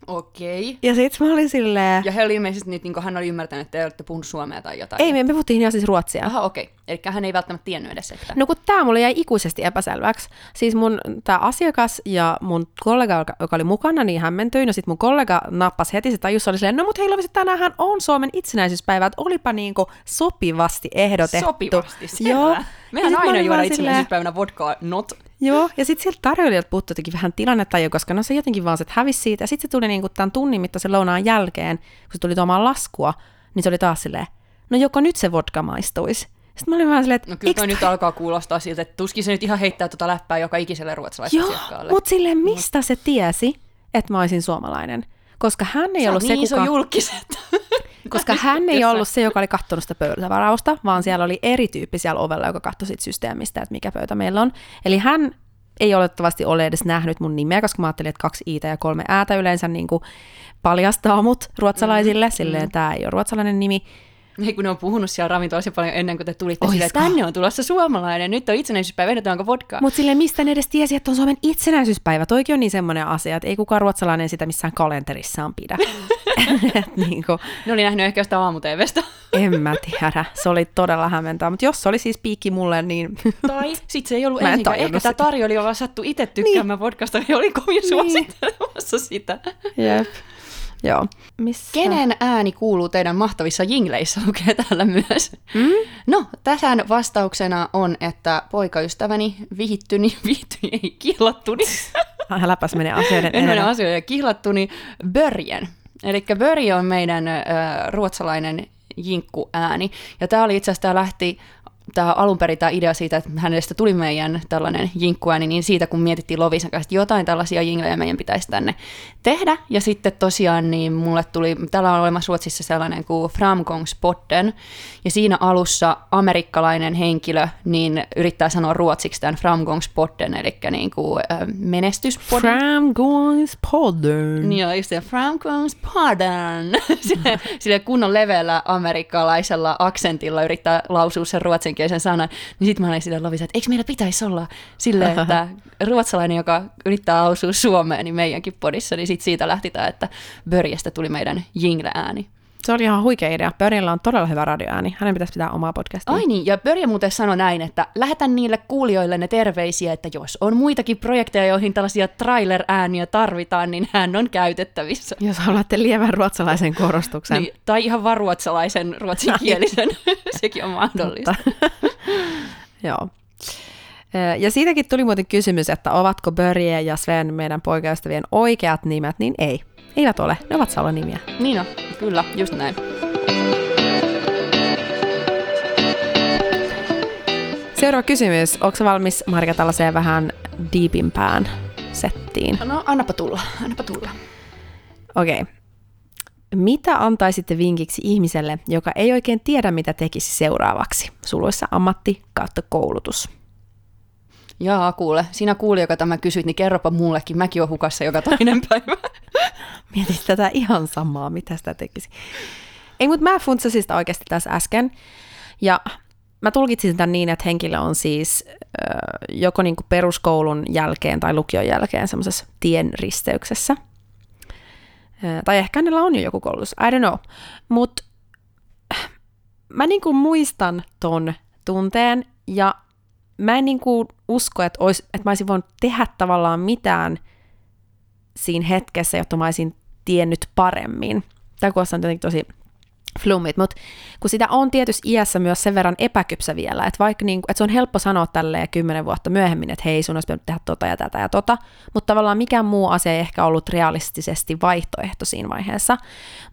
Okei. Ja sitten mä olin silleen, Ja he oli ilmeisesti, nyt, niin hän oli ymmärtänyt, että te olette puhunut suomea tai jotain. ei, me, me puhuttiin ihan siis ruotsia. Aha, okei. Eli hän ei välttämättä tiennyt edes, että... No kun tämä mulle jäi ikuisesti epäselväksi. Siis mun tämä asiakas ja mun kollega, joka, oli mukana, niin hämmentyi. No sit mun kollega nappasi heti se tajus, oli silleen, no mut hei Lovis, tänäänhän on Suomen itsenäisyyspäivä, että olipa niinku sopivasti ehdotettu. Sopivasti, selvä. Joo. Mehän aina juoda itsenäisyyspäivänä vodkaa, not. Joo, ja sitten sieltä tarjoilijalta puuttui jotenkin vähän tilannetta jo, koska no se jotenkin vaan se hävisi siitä. Ja sitten se tuli niinku tämän tunnin mittaisen lounaan jälkeen, kun se tuli tuomaan laskua, niin se oli taas silleen, no joko nyt se vodka maistuisi. Sitten mä olin vaan silleen, että No kyllä "Eiks toi nyt alkaa kuulostaa siltä, että tuskin se nyt ihan heittää tuota läppää joka ikiselle ruotsalaisasiakkaalle. Joo, mutta sille mistä se tiesi, että mä olisin suomalainen? Koska hän ei Sä ollut se, niin iso kuka, julkiset. Koska hän ei ollut se, joka oli katsonut sitä pöytävarausta, vaan siellä oli eri tyyppi siellä ovella, joka katsoi siitä systeemistä, että mikä pöytä meillä on. Eli hän ei olettavasti ole edes nähnyt mun nimeä, koska mä ajattelin, että kaksi iitä ja kolme äätä yleensä niin kuin paljastaa mut ruotsalaisille, mm, silleen mm. tämä ei ole ruotsalainen nimi. Ei kun ne on puhunut siellä ravintolassa paljon ennen kuin te tulitte silleen, että tänne on tulossa suomalainen, nyt on itsenäisyyspäivä, vedetäänkö vodkaa? Mutta silleen, mistä ne edes tiesi, että on Suomen itsenäisyyspäivä? Toikin on niin semmoinen asia, että ei kukaan ruotsalainen sitä missään kalenterissaan pidä. Et niin kuin, Ne oli nähnyt ehkä sitä aamu en mä tiedä. Se oli todella hämmentävää. Mutta jos se oli siis piikki mulle, niin Tai sitten se ei ollut ensinkään. Ehkä tämä sitä. tarjoilija vaan sattui itse tykkäämään niin. vodkasta ja oli kovin suosittelemassa sitä. Jep. Joo. Missä? Kenen ääni kuuluu teidän mahtavissa jingleissä, lukee täällä myös. Mm? No, tässä vastauksena on, että poikaystäväni vihittyni, vihittyni ei kihlattuni, Äläpäs menee asioiden en mene asioiden kihlattuni, Börjen. Eli Börje on meidän äh, ruotsalainen jinkkuääni. Ja tämä oli itse asiassa, lähti tämä alun perin tämä idea siitä, että hänestä tuli meidän tällainen jinkkuääni, niin siitä kun mietittiin Lovisan kanssa, että jotain tällaisia jinglejä meidän pitäisi tänne tehdä. Ja sitten tosiaan niin mulle tuli, täällä on olemassa Ruotsissa sellainen kuin Framgångspodden, ja siinä alussa amerikkalainen henkilö niin yrittää sanoa ruotsiksi tämän Framgångspodden, eli niin kuin, äh, menestyspodden. Framgångspodden. Niin joo, just se Framgångspodden. sille, sille kunnon leveällä amerikkalaisella aksentilla yrittää lausua sen ruotsinkielisen sanan. Niin sitten mä olin sille Lovisa, että eikö meillä pitäisi olla silleen, että ruotsalainen, joka yrittää lausua suomeen, niin meidänkin podissa, niin sitten siitä lähti tämä, että Börjestä tuli meidän jingle-ääni. Se oli ihan huikea idea. Pörjellä on todella hyvä radioääni. Hänen pitäisi pitää omaa podcastia. Ai niin, ja Börje muuten sanoi näin, että lähetän niille kuulijoille ne terveisiä, että jos on muitakin projekteja, joihin tällaisia trailer-ääniä tarvitaan, niin hän on käytettävissä. Jos haluatte lievän ruotsalaisen korostuksen. Niin, tai ihan vaan ruotsalaisen, ruotsinkielisen, sekin on mahdollista. Joo. Ja siitäkin tuli muuten kysymys, että ovatko Börje ja Sven meidän poikaystävien oikeat nimet, niin ei. Eivät ole, ne ovat salonimiä. Niin on, kyllä, just näin. Seuraava kysymys. Onko valmis, Marika, tällaiseen vähän diipimpään settiin? No annapa tulla, annapa tulla. Okei. Okay. Mitä antaisitte vinkiksi ihmiselle, joka ei oikein tiedä, mitä tekisi seuraavaksi? Suluissa ammatti kautta koulutus. Jaa, kuule, sinä kuuli, joka tämä kysyit, niin kerropa mullekin. Mäkin olen hukassa joka toinen päivä. Mietin tätä ihan samaa, mitä sitä tekisi. Ei, mutta mä funtsasin sitä oikeasti tässä äsken. Ja mä tulkitsin sitä niin, että henkilö on siis äh, joko niinku peruskoulun jälkeen tai lukion jälkeen semmoisessa tien risteyksessä. Äh, tai ehkä hänellä on jo joku koulutus, I don't know. Mutta mä niinku muistan ton tunteen ja mä en niinku usko, että, ois, että mä olisin voinut tehdä tavallaan mitään siinä hetkessä, jotta mä olisin tiennyt paremmin. Tämä kuulostaa nyt jotenkin tosi flummit, mutta kun sitä on tietyssä iässä myös sen verran epäkypsä vielä, että vaikka niin, että se on helppo sanoa tälleen kymmenen vuotta myöhemmin, että hei, sun olisi pitänyt tehdä tota ja tätä ja tota, mutta tavallaan mikään muu asia ei ehkä ollut realistisesti vaihtoehto siinä vaiheessa.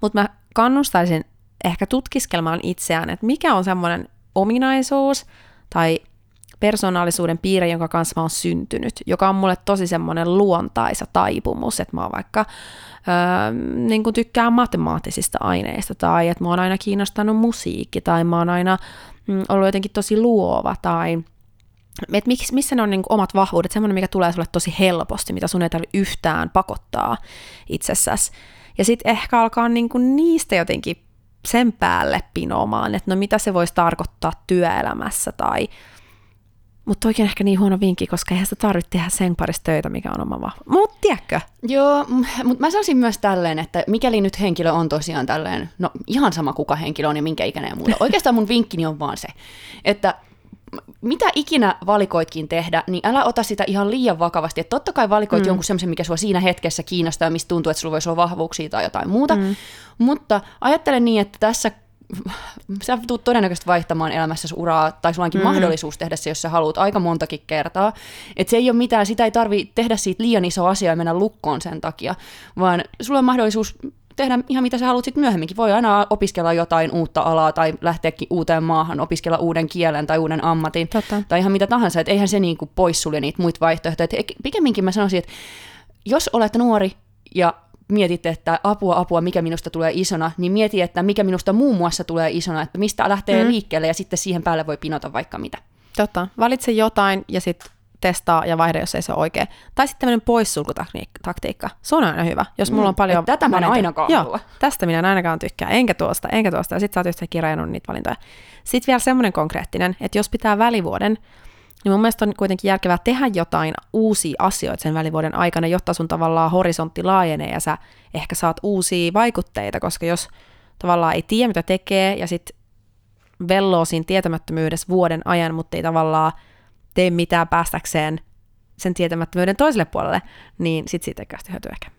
Mutta mä kannustaisin ehkä tutkiskelmaan itseään, että mikä on semmoinen ominaisuus tai persoonallisuuden piirre, jonka kanssa mä oon syntynyt, joka on mulle tosi semmoinen luontaisa taipumus, että mä oon vaikka öö, niin kuin tykkään matemaattisista aineista, tai että mä oon aina kiinnostanut musiikki, tai mä oon aina mm, ollut jotenkin tosi luova, tai että miksi, missä ne on niin omat vahvuudet, semmoinen, mikä tulee sulle tosi helposti, mitä sun ei tarvitse yhtään pakottaa itsessäsi. Ja sitten ehkä alkaa niin kuin niistä jotenkin sen päälle pinomaan, että no mitä se voisi tarkoittaa työelämässä tai mutta toikin ehkä niin huono vinkki, koska eihän sitä tarvitse tehdä sen parissa töitä, mikä on oma vahva. Mutta tiedätkö? Joo, mutta mä sanoisin myös tälleen, että mikäli nyt henkilö on tosiaan tälleen, no ihan sama kuka henkilö on ja minkä ikäinen ja muuta. Oikeastaan mun vinkkini on vaan se, että mitä ikinä valikoitkin tehdä, niin älä ota sitä ihan liian vakavasti. Että totta kai valikoit mm. jonkun semmoisen, mikä sua siinä hetkessä kiinnostaa ja mistä tuntuu, että sulla voisi olla vahvuuksia tai jotain muuta. Mm. Mutta ajattele niin, että tässä sä tulet todennäköisesti vaihtamaan elämässäsi uraa, tai sulla onkin mm. mahdollisuus tehdä se, jos sä haluat aika montakin kertaa. Et se ei ole mitään, sitä ei tarvi tehdä siitä liian iso asia ja mennä lukkoon sen takia, vaan sulla on mahdollisuus tehdä ihan mitä sä haluat sitten myöhemminkin. Voi aina opiskella jotain uutta alaa tai lähteäkin uuteen maahan, opiskella uuden kielen tai uuden ammatin Totta. tai ihan mitä tahansa. Että eihän se niinku poissulje niitä muita vaihtoehtoja. Et pikemminkin mä sanoisin, että jos olet nuori ja mietitte, että apua, apua, mikä minusta tulee isona, niin mieti, että mikä minusta muun muassa tulee isona, että mistä lähtee mm. liikkeelle ja sitten siihen päälle voi pinota vaikka mitä. Totta. Valitse jotain ja sitten testaa ja vaihda, jos ei se ole oikein. Tai sitten tämmöinen poissulkutaktiikka. Se on aina hyvä. Jos mulla on mm. paljon... Et tätä mä en ainakaan Joo, tästä minä en ainakaan tykkää. Enkä tuosta, enkä tuosta. Ja sitten sä oot yhtäkkiä rajannut niitä valintoja. Sitten vielä semmoinen konkreettinen, että jos pitää välivuoden, niin mun mielestä on kuitenkin järkevää tehdä jotain uusia asioita sen välivuoden aikana, jotta sun tavallaan horisontti laajenee ja sä ehkä saat uusia vaikutteita, koska jos tavallaan ei tiedä, mitä tekee ja sitten velloo siinä tietämättömyydessä vuoden ajan, mutta ei tavallaan tee mitään päästäkseen sen tietämättömyyden toiselle puolelle, niin sit siitä ei hyötyä ehkä.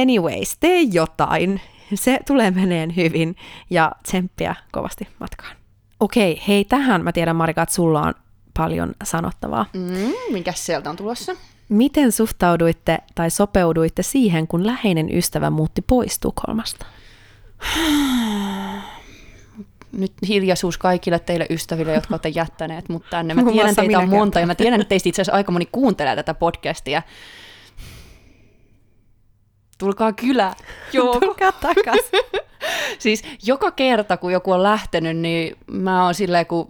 Anyways, tee jotain. Se tulee meneen hyvin ja tsemppiä kovasti matkaan. Okei, hei tähän mä tiedän Marika, että sulla on paljon sanottavaa. Mm, mikä sieltä on tulossa? Miten suhtauduitte tai sopeuduitte siihen, kun läheinen ystävä muutti pois Tukholmasta? Nyt hiljaisuus kaikille teille ystäville, jotka olette jättäneet mut tänne. Mä tiedän, teitä on monta ja mä tiedän, että teistä itse asiassa aika moni kuuntelee tätä podcastia. Tulkaa kylä. Joo. Tulkaa takas. siis joka kerta, kun joku on lähtenyt, niin mä oon silleen, kun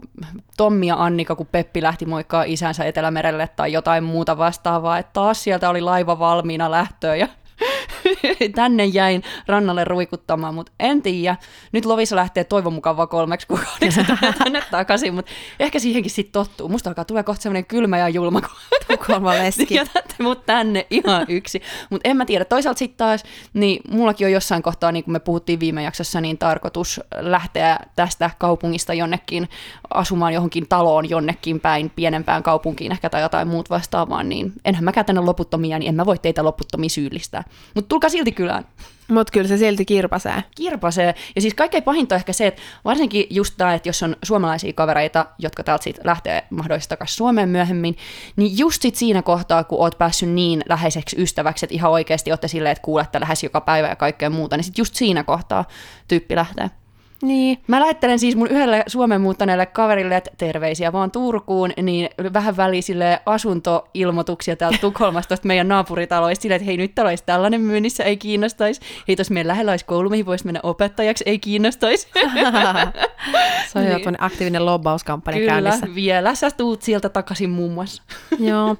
Tommi ja Annika, kun Peppi lähti moikkaa isänsä Etelämerelle tai jotain muuta vastaavaa, että taas sieltä oli laiva valmiina lähtöön ja tänne jäin rannalle ruikuttamaan, mutta en tiedä. Nyt Lovisa lähtee toivon mukaan vaan kolmeksi kuukaudeksi tänne takaisin, mutta ehkä siihenkin sitten tottuu. Musta alkaa tulee kohta semmoinen kylmä ja julma, kun leski. jätätte mut tänne ihan yksi. Mutta en mä tiedä. Toisaalta sitten taas, niin mullakin on jossain kohtaa, niin kuin me puhuttiin viime jaksossa, niin tarkoitus lähteä tästä kaupungista jonnekin asumaan johonkin taloon jonnekin päin, pienempään kaupunkiin ehkä tai jotain muut vastaavaa, niin enhän mä tänne loputtomia, niin en mä voi teitä loputtomia syyllistää. Mutta tulkaa silti kylään. Mutta kyllä se silti kirpasee. Kirpasee. Ja siis kaikkein pahinta on ehkä se, että varsinkin just tämä, että jos on suomalaisia kavereita, jotka täältä siitä lähtee mahdollisesti takaisin Suomeen myöhemmin, niin just sit siinä kohtaa, kun oot päässyt niin läheiseksi ystäväksi, että ihan oikeasti olette silleen, että kuulette lähes joka päivä ja kaikkea muuta, niin sit just siinä kohtaa tyyppi lähtee. Niin. Mä lähettelen siis mun yhdelle Suomen muuttaneelle kaverille, että terveisiä vaan Turkuun, niin vähän välisille asuntoilmoituksia täältä Tukholmasta meidän naapuritaloista silleen, että hei nyt täällä olisi tällainen myynnissä, ei kiinnostaisi. Hei tuossa meidän lähellä olisi koulu, mihin voisi mennä opettajaksi, ei kiinnostaisi. Se on niin. jo aktiivinen lobbauskampanja Kyllä, käynnissä. vielä sä tuut sieltä takaisin muun muassa. Joo.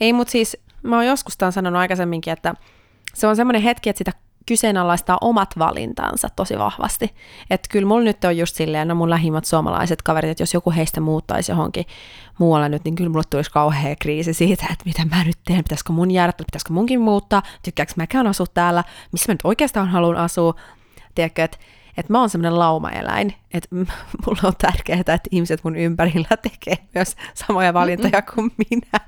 Ei, mutta siis mä oon joskus tämän sanonut aikaisemminkin, että se on semmoinen hetki, että sitä kyseenalaistaa omat valintansa tosi vahvasti. Että kyllä mulla nyt on just silleen, no mun lähimmät suomalaiset kaverit, että jos joku heistä muuttaisi johonkin muualle nyt, niin kyllä mulle tulisi kauhea kriisi siitä, että mitä mä nyt teen, pitäisikö mun jäädä, pitäisikö munkin muuttaa, tykkääkö mäkään asua täällä, missä mä nyt oikeastaan haluan asua. Tiedätkö, että että mä oon semmoinen laumaeläin, että mulla on tärkeää, että ihmiset mun ympärillä tekee myös samoja valintoja kuin minä.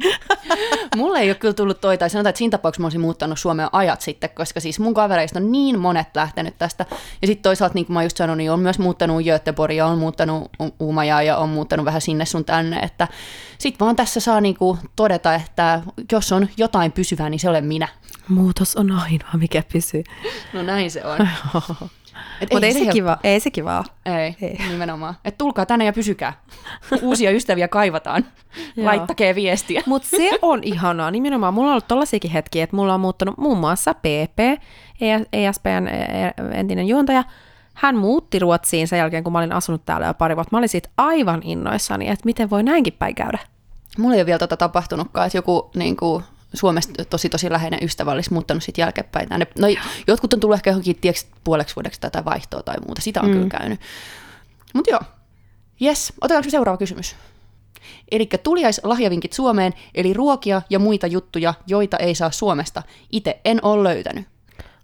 Mulle ei ole kyllä tullut toi, tai sanotaan, että siinä tapauksessa mä olisin muuttanut Suomeen ajat sitten, koska siis mun kavereista on niin monet lähtenyt tästä. Ja sitten toisaalta, niin kuin mä just sanoin, niin on myös muuttanut Göteborgia, on muuttanut Uumajaa ja on muuttanut vähän sinne sun tänne, että sit vaan tässä saa niinku todeta, että jos on jotain pysyvää, niin se olen minä. Muutos on ainoa, mikä pysyy. No näin se on. Mutta ei, se, se kiva, ei se kiva ei, ei, nimenomaan. Et tulkaa tänne ja pysykää. Uusia ystäviä kaivataan. Laittakee viestiä. Mutta se on ihanaa. Nimenomaan mulla on ollut tollaisiakin hetkiä, että mulla on muuttanut muun muassa PP, ESPN e- e- entinen juontaja, hän muutti Ruotsiin sen jälkeen, kun mä olin asunut täällä jo pari vuotta. Mä olin siitä aivan innoissani, että miten voi näinkin päin käydä. Mulla ei ole vielä tota tapahtunutkaan, että joku niin kuin, Suomesta tosi tosi läheinen ystävä olisi muuttanut sitten jälkeenpäin tänne. No, jotkut on tullut ehkä johonkin tieks, puoleksi vuodeksi tätä vaihtoa tai muuta. Sitä on mm. kyllä käynyt. Mutta joo. Yes, otetaanko seuraava kysymys? Eli tuliais lahjavinkit Suomeen, eli ruokia ja muita juttuja, joita ei saa Suomesta. Itse en ole löytänyt.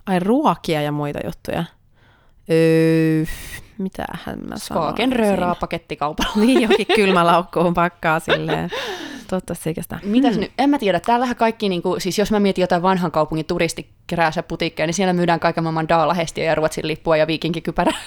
Ai ruokia ja muita juttuja. Öö, mitähän mä Skagen rööraa pakettikaupalla. Niin, jokin kylmä laukkuun pakkaa silleen. Toivottavasti eikä sitä. Mitäs hmm. nyt? En mä tiedä. Täällähän kaikki, niin kuin, siis jos mä mietin jotain vanhan kaupungin putiikkeja, niin siellä myydään kaiken maailman daalahestiä ja ruotsin lippua ja viikinkikypärää.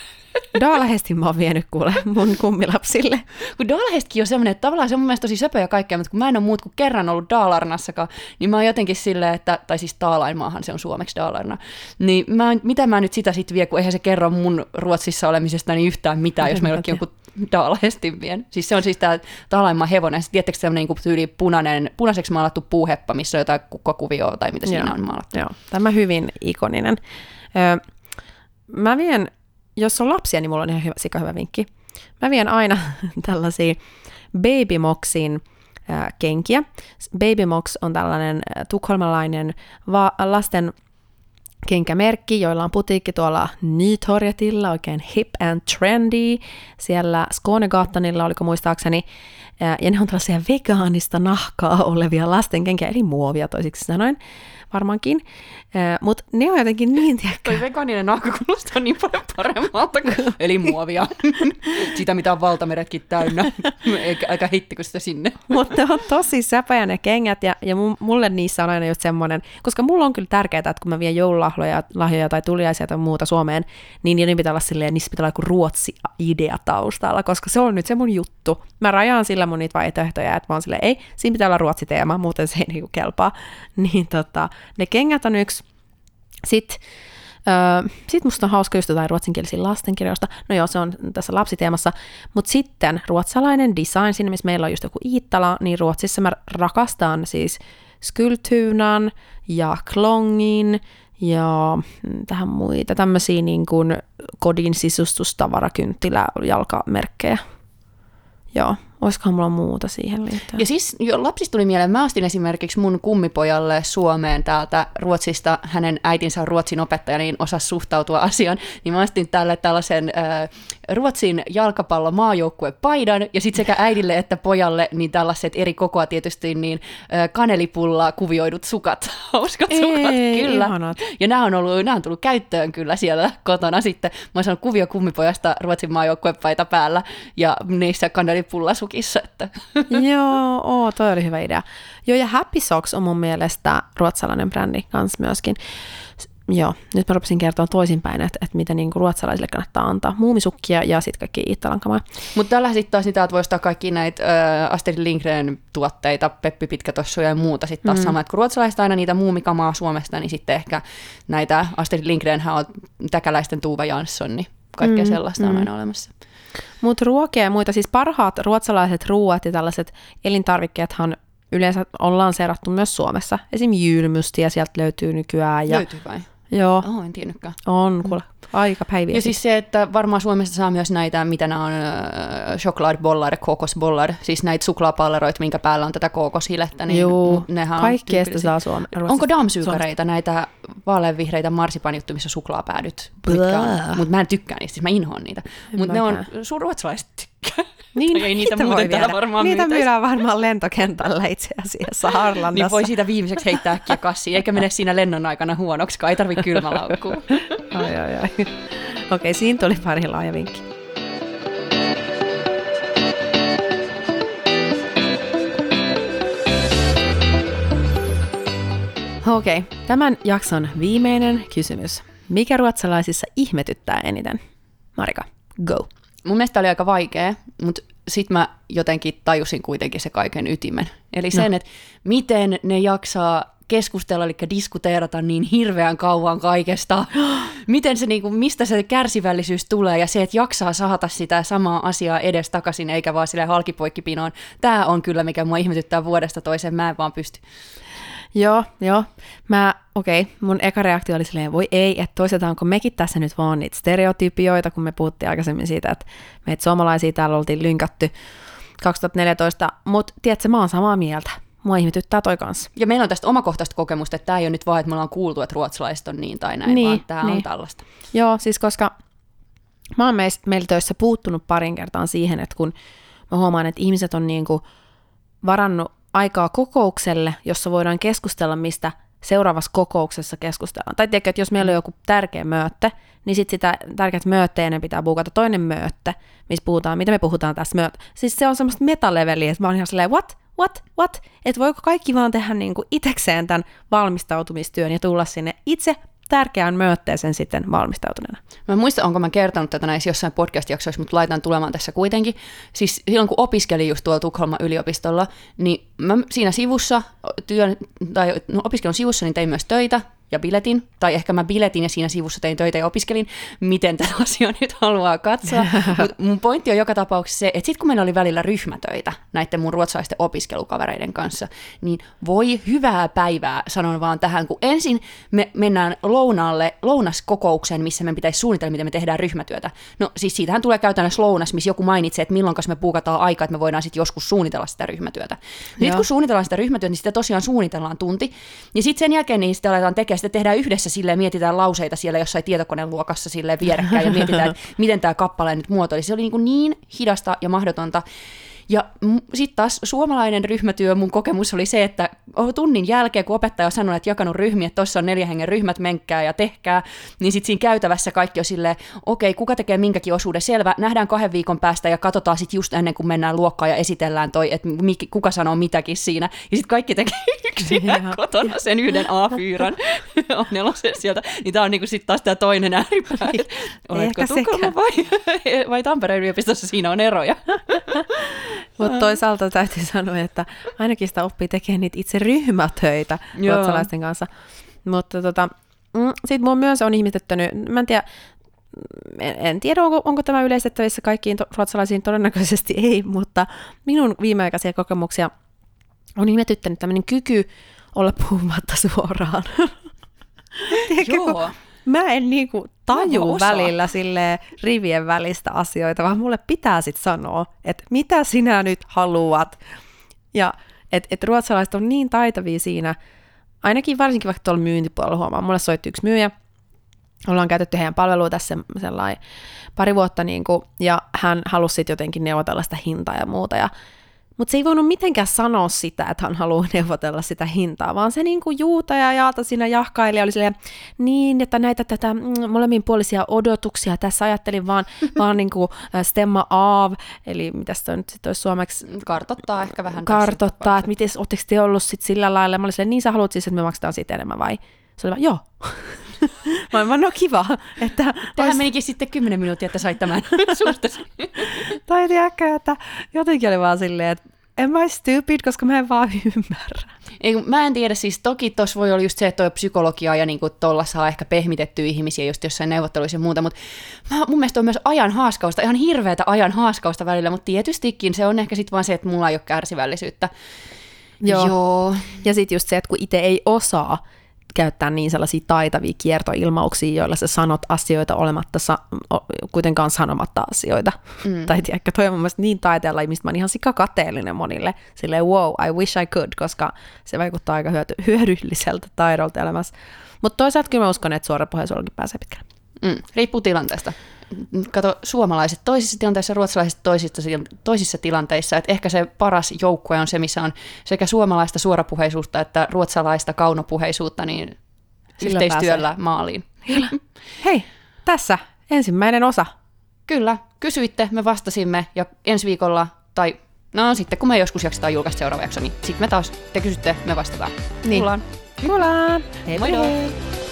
Daalahesti mä oon vienyt kuule mun kummilapsille. Kun Daalahestikin on semmoinen, että tavallaan se on mun mielestä tosi söpö ja kaikkea, mutta kun mä en ole muut kuin kerran ollut Daalarnassakaan, niin mä oon jotenkin silleen, että, tai siis Taalainmaahan se on suomeksi Daalarna, niin mä, mitä mä nyt sitä sitten vie, kun eihän se kerro mun Ruotsissa olemisesta niin yhtään mitään, jos mä jollekin jonkun Daalahestin vien. Siis se on siis tää Taalainmaan hevonen, sitten tiedättekö semmoinen niin tyyli punainen, punaiseksi maalattu puuheppa, missä on jotain kukkakuvioa tai mitä siinä Joo. on maalattu. Joo, tämä hyvin ikoninen. Öö, mä vien jos on lapsia, niin mulla on ihan hyvä, sika hyvä vinkki. Mä vien aina tällaisia Baby Moxin äh, kenkiä. Baby Mox on tällainen tukholmalainen va- lasten kenkämerkki, joilla on putiikki tuolla Nytorgetilla, oikein hip and trendy, siellä Skånegatanilla, oliko muistaakseni, ja ne on tällaisia vegaanista nahkaa olevia lastenkenkiä, eli muovia toisiksi sanoen varmaankin. Mutta ne on jotenkin niin, tiedäkö... Toi vegaaninen nahka kuulostaa niin paljon paremmalta kuin eli muovia. sitä, mitä on valtameretkin täynnä. Eikä, eikä hittikö sitä sinne. Mutta on tosi säpäjä ne kengät, ja, ja mulle niissä on aina just semmoinen, koska mulla on kyllä tärkeää, että kun mä vien joululahjoja lahjoja tai tuliaisia tai muuta Suomeen, niin niin pitää olla silleen, niissä pitää olla joku ruotsi-idea taustalla, koska se on nyt se mun juttu. Mä rajaan sillä mun niitä vaihtoehtoja, että mä oon silleen, ei, siinä pitää olla ruotsi-teema, muuten se ei niinku kelpaa. Niin tota, ne kengät on yksi. Sitten Öö, sitten musta on hauska just jotain ruotsinkielisiä lastenkirjoista. No joo, se on tässä lapsiteemassa. Mutta sitten ruotsalainen design, siinä missä meillä on just joku Iittala, niin Ruotsissa mä rakastan siis Skultunan ja Klongin ja mm, tähän muita tämmöisiä niin kodin sisustustavarakynttilä jalkamerkkejä. Joo, Olisikohan mulla muuta siihen liittyen? Ja siis jo lapsista tuli mieleen, mä ostin esimerkiksi mun kummipojalle Suomeen täältä Ruotsista, hänen äitinsä on Ruotsin opettaja, niin osasi suhtautua asiaan, niin mä ostin tälle tällaisen äh, Ruotsin jalkapallo paidan ja sitten sekä äidille että pojalle niin tällaiset eri kokoa tietysti, niin kanelipulla kuvioidut sukat, hauskat Ei, sukat, kyllä. Ihanat. Ja nämä on, ollut, nämä on tullut käyttöön kyllä siellä kotona sitten. Mä oon saanut kuvio kummipojasta Ruotsin maajoukkuepaita päällä ja niissä kanelipulla sukissa. Että. Joo, oo, toi oli hyvä idea. Joo, ja Happy Socks on mun mielestä ruotsalainen brändi kans myöskin. Joo, nyt mä rupesin kertoa toisinpäin, että, että mitä niin ruotsalaisille kannattaa antaa. Muumisukkia ja sitten kaikki Iittalankamaa. Mutta tällä sitten taas niitä, että voi ostaa kaikki näitä äh, Astrid Lindgren tuotteita, Peppi Pitkätossuja ja muuta sitten taas mm. sama. Että kun ruotsalaiset aina niitä muumikamaa Suomesta, niin sitten ehkä näitä Astrid Lindgrenhän on täkäläisten Tuuva Jansson, niin kaikkea mm, sellaista mm. on aina olemassa. Mutta ruokia ja muita, siis parhaat ruotsalaiset ruoat ja tällaiset elintarvikkeethan yleensä ollaan serattu myös Suomessa. Esim. jylmystiä sieltä löytyy nykyään. Ja... Löytyy vai? Joo. Oh, en tiennytkään. On, kuule. Aika päiviä. Ja siis se, että varmaan Suomessa saa myös näitä, mitä nämä on, äh, chokladbollar, kokosbollar, siis näitä suklaapalleroita, minkä päällä on tätä kookoshilettä. Niin Joo, nehän kaikkeesta saa Suomen. Onko damsyykäreitä, näitä vaaleanvihreitä marsipanjuttuja, missä suklaapäädyt? Mutta mä en tykkää niistä, siis mä inhoan niitä. Mutta ne on, sun ruotsalaiset tykkää. Niin, ei niitä muuten täällä varmaan Niitä myydään varmaan lentokentällä itse asiassa Harlandassa. niin voi siitä viimeiseksi heittää äkkiä kassiin, eikä mene siinä lennon aikana huonoksi, ei tarvitse kylmälaukkua. ai, ai, ai. Okei, okay, siinä tuli pari laaja vinkki. Okei, okay, tämän jakson viimeinen kysymys. Mikä ruotsalaisissa ihmetyttää eniten? Marika, go. Mun mielestä oli aika vaikea, mutta sitten mä jotenkin tajusin kuitenkin se kaiken ytimen. Eli sen, no. että miten ne jaksaa keskustella, eli diskuteerata niin hirveän kauan kaikesta. Miten se, niin kuin, mistä se kärsivällisyys tulee ja se, että jaksaa sahata sitä samaa asiaa edes takaisin, eikä vaan sille halkipoikkipinoon. Tämä on kyllä, mikä mua ihmetyttää vuodesta toiseen, mä en vaan pysty. Joo, joo. Mä, okei, okay, mun eka reaktio oli silleen, voi ei, että toisetaanko mekin tässä nyt vaan niitä stereotypioita, kun me puhuttiin aikaisemmin siitä, että meitä suomalaisia täällä oltiin lynkätty 2014, mutta tiedätkö, mä oon samaa mieltä. Mua ihmetyttää toi kanssa. Ja meillä on tästä omakohtaista kokemusta, että tämä ei ole nyt vaan, että me ollaan kuultu, että ruotsalaiset on niin tai näin, Niin, vaan tämä niin. on tällaista. Joo, siis koska mä oon meis- meillä töissä puuttunut parin kertaan siihen, että kun mä huomaan, että ihmiset on niinku varannut aikaa kokoukselle, jossa voidaan keskustella, mistä seuraavassa kokouksessa keskustellaan. Tai tiedätkö, että jos meillä on joku tärkeä möötte, niin sitten sitä tärkeät möötteen ennen pitää buukata toinen möötte, missä puhutaan, mitä me puhutaan tässä möötte. Siis se on semmoista metaleveliä, että mä oon ihan silleen, what, what, what? Että voiko kaikki vaan tehdä niinku itekseen tämän valmistautumistyön ja tulla sinne itse tärkeään möötteeseen sitten valmistautuneena. Mä en muista, onko mä kertonut tätä näissä jossain podcast-jaksoissa, mutta laitan tulemaan tässä kuitenkin. Siis silloin, kun opiskelin just tuolla Tukholman yliopistolla, niin mä siinä sivussa, työn, tai no, opiskelun sivussa, niin tein myös töitä ja biletin, tai ehkä mä biletin ja siinä sivussa tein töitä ja opiskelin, miten tätä asiaa nyt haluaa katsoa. Mutta mun pointti on joka tapauksessa se, että sitten kun meillä oli välillä ryhmätöitä näiden mun ruotsalaisten opiskelukavereiden kanssa, niin voi hyvää päivää, sanon vaan tähän, kun ensin me mennään lounaalle, lounaskokoukseen, missä me pitäisi suunnitella, miten me tehdään ryhmätyötä. No siis siitähän tulee käytännössä lounas, missä joku mainitsee, että milloin me puukataan aikaa, että me voidaan sitten joskus suunnitella sitä ryhmätyötä. Joo. kun suunnitellaan sitä ryhmätyötä, niin sitä tosiaan suunnitellaan tunti. Ja sitten sen jälkeen niin sitä aletaan tekemään, sitä tehdään yhdessä silleen, mietitään lauseita siellä jossain tietokoneluokassa silleen vierekkäin ja mietitään, että miten tämä kappale nyt muotoili. Se oli niin, kuin niin hidasta ja mahdotonta. Ja sitten taas suomalainen ryhmätyö, mun kokemus oli se, että tunnin jälkeen, kun opettaja on sanonut, että jakanut ryhmiä, että tuossa on neljä hengen ryhmät, menkkää ja tehkää, niin sitten siinä käytävässä kaikki on silleen, okei, kuka tekee minkäkin osuuden, selvä, nähdään kahden viikon päästä ja katsotaan sitten just ennen kuin mennään luokkaan ja esitellään toi, että kuka sanoo mitäkin siinä. Ja sitten kaikki tekee yksin Joo. kotona sen yhden A4, on nelosen sieltä, niin tämä on niinku sitten taas tämä toinen ääripää. Oletko Tukholma vai, vai Tampereen yliopistossa, siinä on eroja. Mutta toisaalta täytyy sanoa, että ainakin sitä oppii tekemään niitä itse ryhmätöitä Joo. ruotsalaisten kanssa. Mutta tota, mm, sitten mua myös on ihmetyttänyt, mä en tiedä, en, en tiedä, onko, onko tämä yleistettävissä kaikkiin to- ruotsalaisiin, todennäköisesti ei, mutta minun viimeaikaisia kokemuksia on ihmetyttänyt tämmöinen kyky olla puhumatta suoraan. Tiedätkö, Joo. Mä en niinku taju välillä sille rivien välistä asioita, vaan mulle pitää sitten sanoa, että mitä sinä nyt haluat. Ja että et ruotsalaiset on niin taitavia siinä, ainakin varsinkin vaikka tuolla myyntipuolella huomaa. Mulle soitti yksi myyjä, ollaan käytetty heidän palvelua tässä sellainen pari vuotta, niin kuin, ja hän halusi sitten jotenkin neuvotella sitä hintaa ja muuta, ja mutta se ei voinut mitenkään sanoa sitä, että hän haluaa neuvotella sitä hintaa, vaan se niinku juuta ja jaata siinä jahkaili ja oli silleen, niin, että näitä tätä mm, molemminpuolisia odotuksia tässä ajattelin vaan, vaan niinku stemma av, eli mitä se nyt sitten olisi suomeksi Kartottaa ehkä vähän. kartottaa, että miten, ootteko te ollut sit sillä lailla, mä olin silleen, niin sä haluat siis, että me maksetaan siitä enemmän vai? Se oli vaan, joo. mä vaan, no kiva, että Tähän ois- menikin sitten 10 minuuttia, että sait tämän suustasi. Tai tiedäkö, että jotenkin oli vaan silleen, että en mä stupid, koska mä en vaan ymmärrä. Ei, mä en tiedä, siis toki tuossa voi olla just se, että toi psykologia ja niinku tuolla saa ehkä pehmitettyä ihmisiä just jossain neuvotteluissa ja muuta, mutta mä, mun mielestä on myös ajan haaskausta, ihan hirveätä ajan haaskausta välillä, mutta tietystikin se on ehkä sitten vaan se, että mulla ei ole kärsivällisyyttä. Joo. Joo. Ja sitten just se, että kun itse ei osaa käyttää niin sellaisia taitavia kiertoilmauksia, joilla sä sanot asioita olematta sa- kuitenkaan sanomatta asioita. Mm. Tai tiedätkö, toi on mun mielestä niin taiteella, mistä mä oon ihan sikakateellinen monille. Silleen wow, I wish I could, koska se vaikuttaa aika hyöty- hyödylliseltä taidolta elämässä. Mutta toisaalta kyllä mä uskon, että suorapuheisuudellakin pääsee pitkälle. Mm, riippuu tilanteesta. Kato, suomalaiset toisissa tilanteissa, ruotsalaiset toisissa, toisissa tilanteissa. Et ehkä se paras joukkue on se, missä on sekä suomalaista suorapuheisuutta että ruotsalaista kaunopuheisuutta, niin Sillä yhteistyöllä maaliin. Hei, tässä ensimmäinen osa. Kyllä, kysyitte, me vastasimme ja ensi viikolla, tai no sitten kun me joskus jaksetaan julkaista seuraava jakso, niin sitten me taas, te kysytte, me vastataan. Niin. Kuullaan. Kuullaan! Hei Moi moi.